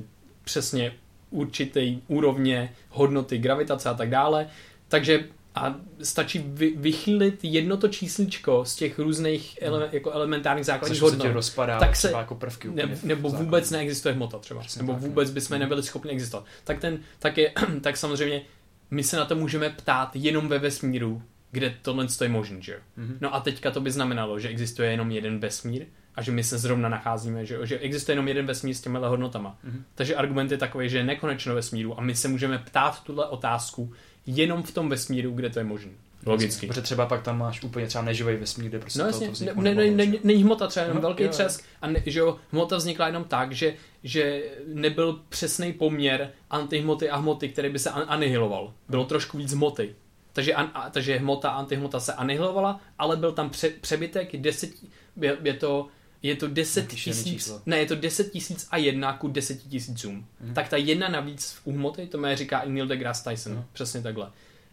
přesně určitý úrovně hodnoty gravitace a tak dále. Takže a stačí vy, vychýlit jedno to čísličko z těch různých ele, jako elementárních základních Což se hodnot. rozpadá tak se- třeba jako prvky úplně Ne, nebo vůbec neexistuje hmota třeba. Přesně nebo tak, vůbec no. bychom nebyli schopni existovat. Tak, ten, tak, je, [clears throat] tak samozřejmě my se na to můžeme ptát jenom ve vesmíru, kde tohle je možné, že jo. Mhm. No a teďka to by znamenalo, že existuje jenom jeden vesmír a že my se zrovna nacházíme, že, jo, že existuje jenom jeden vesmír s těmihle hodnotama. Mhm. Takže argument je takový, že je nekonečno vesmíru a my se můžeme ptát tuhle otázku jenom v tom vesmíru, kde to je možné. Logicky. Protože třeba pak tam máš úplně třeba neživej vesmír, kde prostě No to, jasně, to ne, vzniklo ne, ne, ne, jo. není hmota třeba jenom No, velký jo, třesk a ne, že jo, hmota vznikla jenom tak, že, že nebyl přesný poměr antihmoty a hmoty, který by se an- anihiloval. Bylo trošku víc hmoty. Takže, an, a, takže hmota a antihmota se anihilovala, ale byl tam pře, přebytek, deset, je, je to je to 10 Nějaký šílený tisíc, ne, je to 10 tisíc a jedna ku 10 tisícům. Mhm. Tak ta jedna navíc u hmoty, to mě říká i Neil deGrasse Tyson, Mhm. přesně takhle.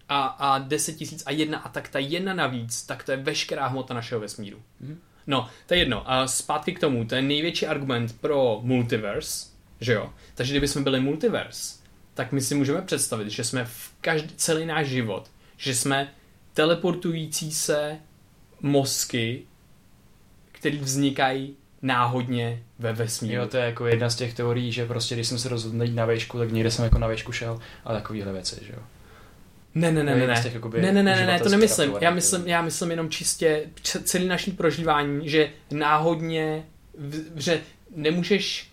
A, a 10 tisíc a jedna a tak ta jedna navíc, tak to je veškerá hmota našeho vesmíru. Mhm. No, to je jedno. A zpátky k tomu, to je největší argument pro multiverse, že jo? Takže kdyby jsme byli multiverse, tak my si můžeme představit, že jsme v každý, celý náš život, že jsme teleportující se mozky, který vznikají náhodně ve vesmíru. Jo, to je jako jedna z těch teorií, že prostě když jsem se rozhodl jít na výšku, tak někde jsem jako na výšku šel a takovýhle věci, že jo. Ne, ne, ne, ne, ne. těch, jakoby, Ne, ne, ne, ne, ne, to nemyslím. Já myslím, já myslím jenom čistě celý naší prožívání, že náhodně, že nemůžeš,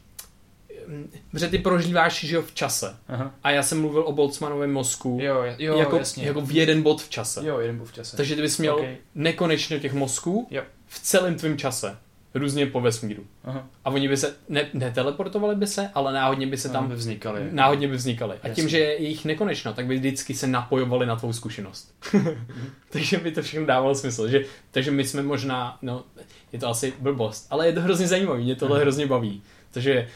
mm, že ty prožíváš že jo, v čase. Aha. A já jsem mluvil o Boltzmannovém mozku Jo, jo, jako, jasně. jako v jeden bod v čase. Jo, jeden byl v čase. Takže ty bys měl Ok. nekonečno těch mozků Jo. v celém tvém čase. Různě po vesmíru. Aha. A oni by se, ne, neteleportovali by se, ale náhodně by se tam, by vznikaly. náhodně by vznikaly. A tím, že je jich nekonečno, tak by vždycky se napojovali na tvou zkušenost. [laughs] [laughs] takže by to všechno dávalo smysl. Že, takže my jsme možná, no, je to asi blbost, ale je to hrozně zajímavý, mě tohle Aha. hrozně baví. Takže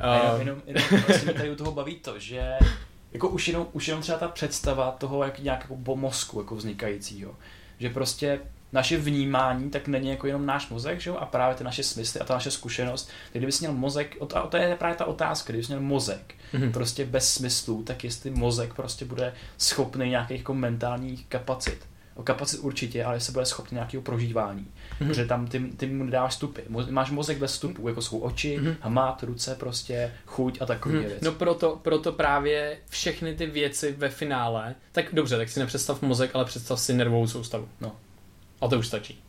A jenom, uh, jenom, jenom [laughs] vlastně tady u toho baví to, že jako už jenom, už jenom třeba ta představa toho jak nějak jako mozku jako vznikajícího, že prostě naše vnímání tak není jako jenom náš mozek, že jo? a právě ty naše smysly a ta naše zkušenost. Tak kdybys měl mozek, a to je právě ta otázka, kdybys měl mozek Mhm. prostě bez smyslů, tak jestli mozek prostě bude schopný nějakých jako mentálních kapacit. O kapacit určitě, ale jestli bude schopný nějakého prožívání. Mhm. Protože tam ty, ty mu nedáváš vstupy. Mo- Máš mozek bez vstupů, jako jsou oči, Mhm. hmat, ruce, prostě chuť a takové hm, věci. no proto, proto právě všechny ty věci ve finále, tak dobře, tak si nepředstav mozek, ale představ si nervovou soustavu. No. A to už stačí.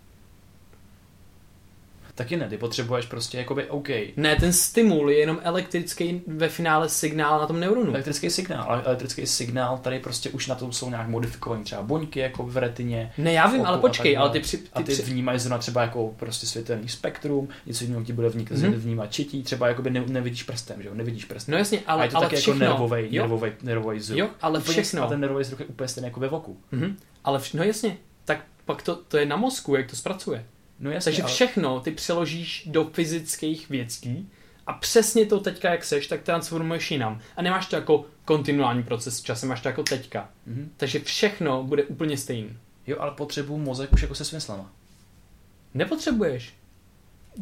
Taky ne, ty potřebuješ prostě jakoby OK. Ne, ten stimul je jenom elektrický ve finále signál na tom neuronu. Elektrický signál, ale elektrický signál, tady prostě už na tom jsou nějak modifikované třeba buňky jako v retině. Ne, já vím, ale počkej, ale ty, při, ty, A ty při, vnímají zrovna třeba jako prostě světelný spektrum, něco jiného ti bude Mhm. mm-hmm. vnímat čití, třeba jakoby ne, nevidíš prstem, že jo, nevidíš prstem. No jasně, ale, a je to ale taky všechno. jako nervový, nervový, nervový zruch. jo, ale všechno. A ten nervový zruch je úplně stejný jako ve voku. Mhm. Ale vš- no jasně, tak pak to, to je na mozku, jak to zpracuje. No jasně, Takže ale... všechno ty přeložíš do fyzických věcí a přesně to teďka, jak seš, tak transformuješ jinam. A nemáš to jako kontinuální proces v čase, máš to jako teďka. Mhm. Takže všechno bude úplně stejný. Jo, ale potřebuju mozek už jako se smyslama. Nepotřebuješ.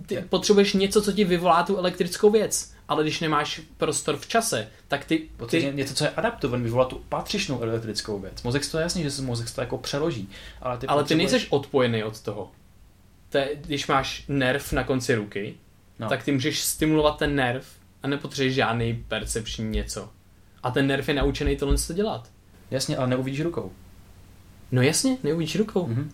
Ty Je. potřebuješ něco, co ti vyvolá tu elektrickou věc. Ale když nemáš prostor v čase, tak ty... Potřebuje ty něco, co je adaptovaný, vyvolá tu patřičnou elektrickou věc. Mozek to je jasný, že se mozek to jako přeloží. Ale ty, ale ty nejseš odpojený od toho. To je, když máš nerv na konci ruky, No. tak ty můžeš stimulovat ten nerv a nepotřebuješ žádný percepční něco. A ten nerv je naučený tohle co dělat. Jasně, ale neuvidíš rukou. No jasně, neuvidíš rukou. Mhm.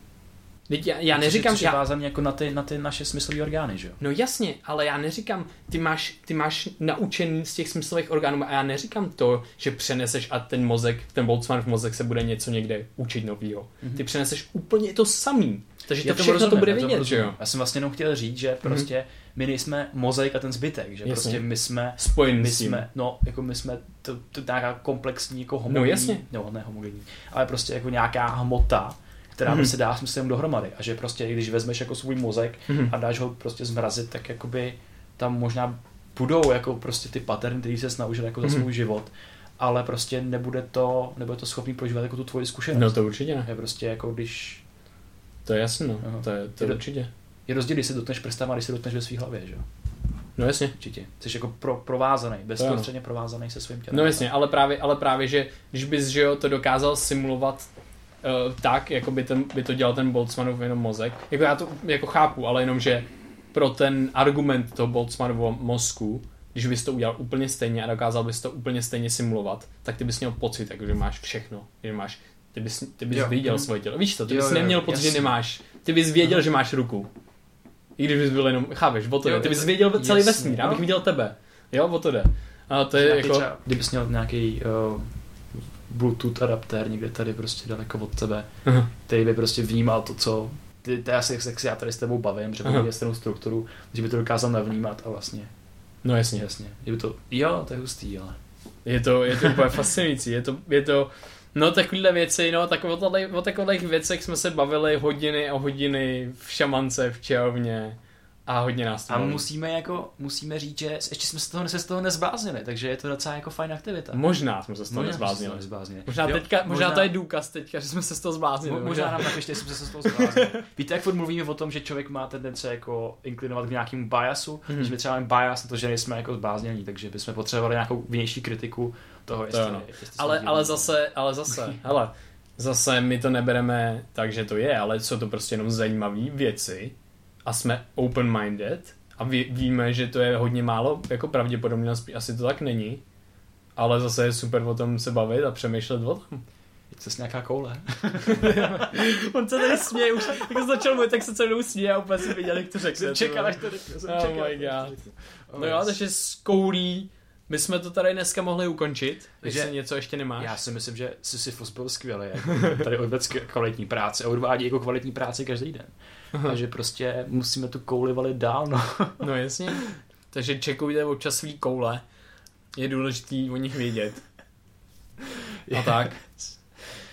Teď já, já neříkám, je já, jako na ty, na ty naše smyslové orgány, že jo? no jasně, ale já neříkám, ty máš, ty máš naučený z těch smyslových orgánů a já neříkám to, že přeneseš a ten mozek, ten Boltzmann v mozek se bude něco někde učit novýho. Mhm. Ty přeneseš úplně to samý. Takže Já to všechno to rozumím, bude já vidět, že jo? Já jsem vlastně jenom chtěl říct, že prostě my nejsme mozaik a ten zbytek, že Jasně. prostě my jsme Spojený my jsme, no, jako my jsme to, to nějaká komplexní, jako homogenní, jasně. no, ne homogenní, ale prostě jako nějaká hmota, která Mhm. mm. se dá smyslem dohromady. A že prostě, když vezmeš jako svůj mozek Mhm. a dáš ho prostě zmrazit, tak jakoby tam možná budou jako prostě ty paterny, který se naučil jako za Mhm. svůj život, ale prostě nebude to, nebude to schopný prožívat jako tu tvoji zkušenost. No to určitě ne. Je prostě jako když To je jasné, no. Aha. To je, to je Je- určitě. je rozdíl, když se dotkneš prstama, a když se dotkneš ve své hlavě, že jo? No jasně. Určitě. Jsi jako pro, provázaný, bezprostředně provázaný se svým tělem. No jasně, ale právě, ale právě, že když bys že jo, to dokázal simulovat uh, tak, jako by, ten, by to dělal ten Boltzmannův jenom mozek. Jako já to jako chápu, ale jenom, že pro ten argument toho Boltzmannovo mozku, když bys to udělal úplně stejně a dokázal bys to úplně stejně simulovat, tak ty bys měl pocit, jako, že máš všechno. Že máš, ty bys, ty bys Jo. viděl Mhm. svoje tělo. Víš to, ty Jo, bys jo, neměl jo, pocit, že jasně. nemáš. Ty bys věděl, že máš ruku. I když bys byl jenom, chápeš, o to Jo, jde. Ty bys věděl celý jasně, vesmír, já no. bych viděl tebe. Jo, o to jde. A to je jako... třeba, kdybys měl nějaký uh, Bluetooth adaptér někde tady prostě daleko od tebe, Aha. který by prostě vnímal to, co ty, to je asi, jak se já tady s tebou bavím, že bude stejnou strukturu, že by to dokázal navnímat a vlastně, No jasně. jasně, by to, jo, to je hustý, ale. Je to, je to úplně fascinující. Je to, je to, no takovéhle věci, no tak o, tady, o takových věcech jsme se bavili hodiny a hodiny v šamance, v čelovně a hodně nás to A baví. musíme jako, musíme říct, že ještě jsme se toho, se z toho nezbláznili, takže je to docela jako fajn aktivita. Možná jsme se z toho Možná nezbláznili. nezbláznili. Možná, Jo, teďka, možná, to je důkaz teďka, že jsme se z toho zbláznili. Mo- Možná nám napište, jestli jsme se z toho zbláznili. [laughs] Víte, jak furt mluvíme o tom, že člověk má tendence jako inklinovat k nějakému biasu, mm-hmm. že my třeba máme bias na to, že nejsme jako zbláznění, takže bychom potřebovali nějakou vnější kritiku toho, jestli, ano. jestli jsme ale, ale zase, ale zase, [laughs] hele, zase my to nebereme tak, že to je, ale jsou to prostě jenom zajímavé věci a jsme open-minded a ví, víme, že to je hodně málo, jako pravděpodobně asi to tak není, ale zase je super o tom se bavit a přemýšlet o tom. Je to nějaká koule. [laughs] On se tady směje, už jako začal mluvit, tak se mnou směje a úplně si viděl, jak to řekne. Jsem čekal, až to řekne. Oh čekal, my God. No jo, takže z koulí my jsme to tady dneska mohli ukončit, Takže jestli něco ještě nemáš. Já si myslím, že Sisyphus byl skvělý. Jako tady odvedl kvalitní práce a odvádí jako kvalitní práci každý den. A že prostě musíme tu kouli valit dál, no. [laughs] No jasně. Takže čekujte občas svý koule. Je důležitý o nich vědět. A tak.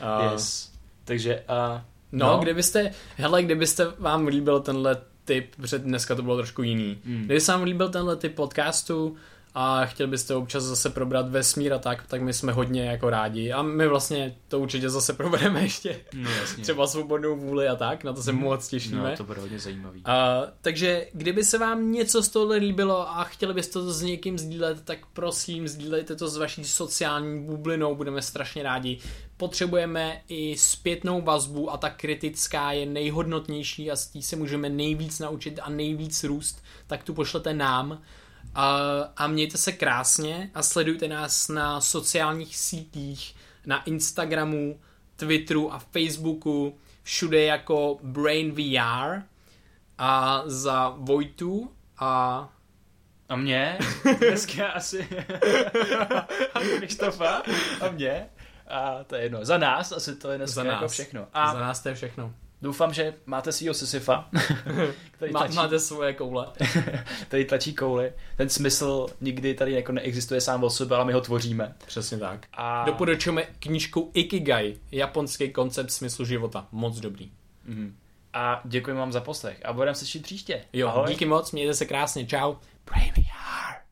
A, Yes. Takže uh, No, No. no, kdybyste, hele, kdybyste vám líbil tenhle typ, protože dneska to bylo trošku jiný. Mm. Kdyby se vám líbil tenhle typ podcastu a chtěli byste občas zase probrat vesmír a tak, tak my jsme hodně jako rádi. A my vlastně to určitě zase [laughs] probereme ještě. no jasně. Třeba svobodnou vůli a tak, na to se moc těšíme. No, to bude hodně zajímavý. A, takže kdyby se vám něco z tohle líbilo a chtěli byste to s někým sdílet, tak prosím sdílejte to s vaší sociální bublinou, budeme strašně rádi. Potřebujeme i zpětnou vazbu a ta kritická je nejhodnotnější a z tí se můžeme nejvíc naučit a nejvíc růst, tak tu pošlete nám. A, a mějte se krásně a sledujte nás na sociálních sítích, na Instagramu, Twitteru a Facebooku, všude jako Brain VR a za Vojtu a A mě? [laughs] Dneska asi... [laughs] a Krištofa? A mě? A to je jedno. Za nás asi to je dneska za nás. jako všechno. A A za nás to je všechno. Doufám, že máte svýho Sisyfa, [laughs] který tlačí, máte svoje koule. [laughs] který tlačí kouli. Ten smysl nikdy tady jako neexistuje sám o sobě, ale my ho tvoříme. Přesně tak. A... Doporučujeme knížku Ikigai, japonský koncept smyslu života. Moc dobrý. Mhm. A děkuji vám za poslech. A budeme se příště. Jo, Ahoj. díky moc, mějte se krásně, čau. Brain VR.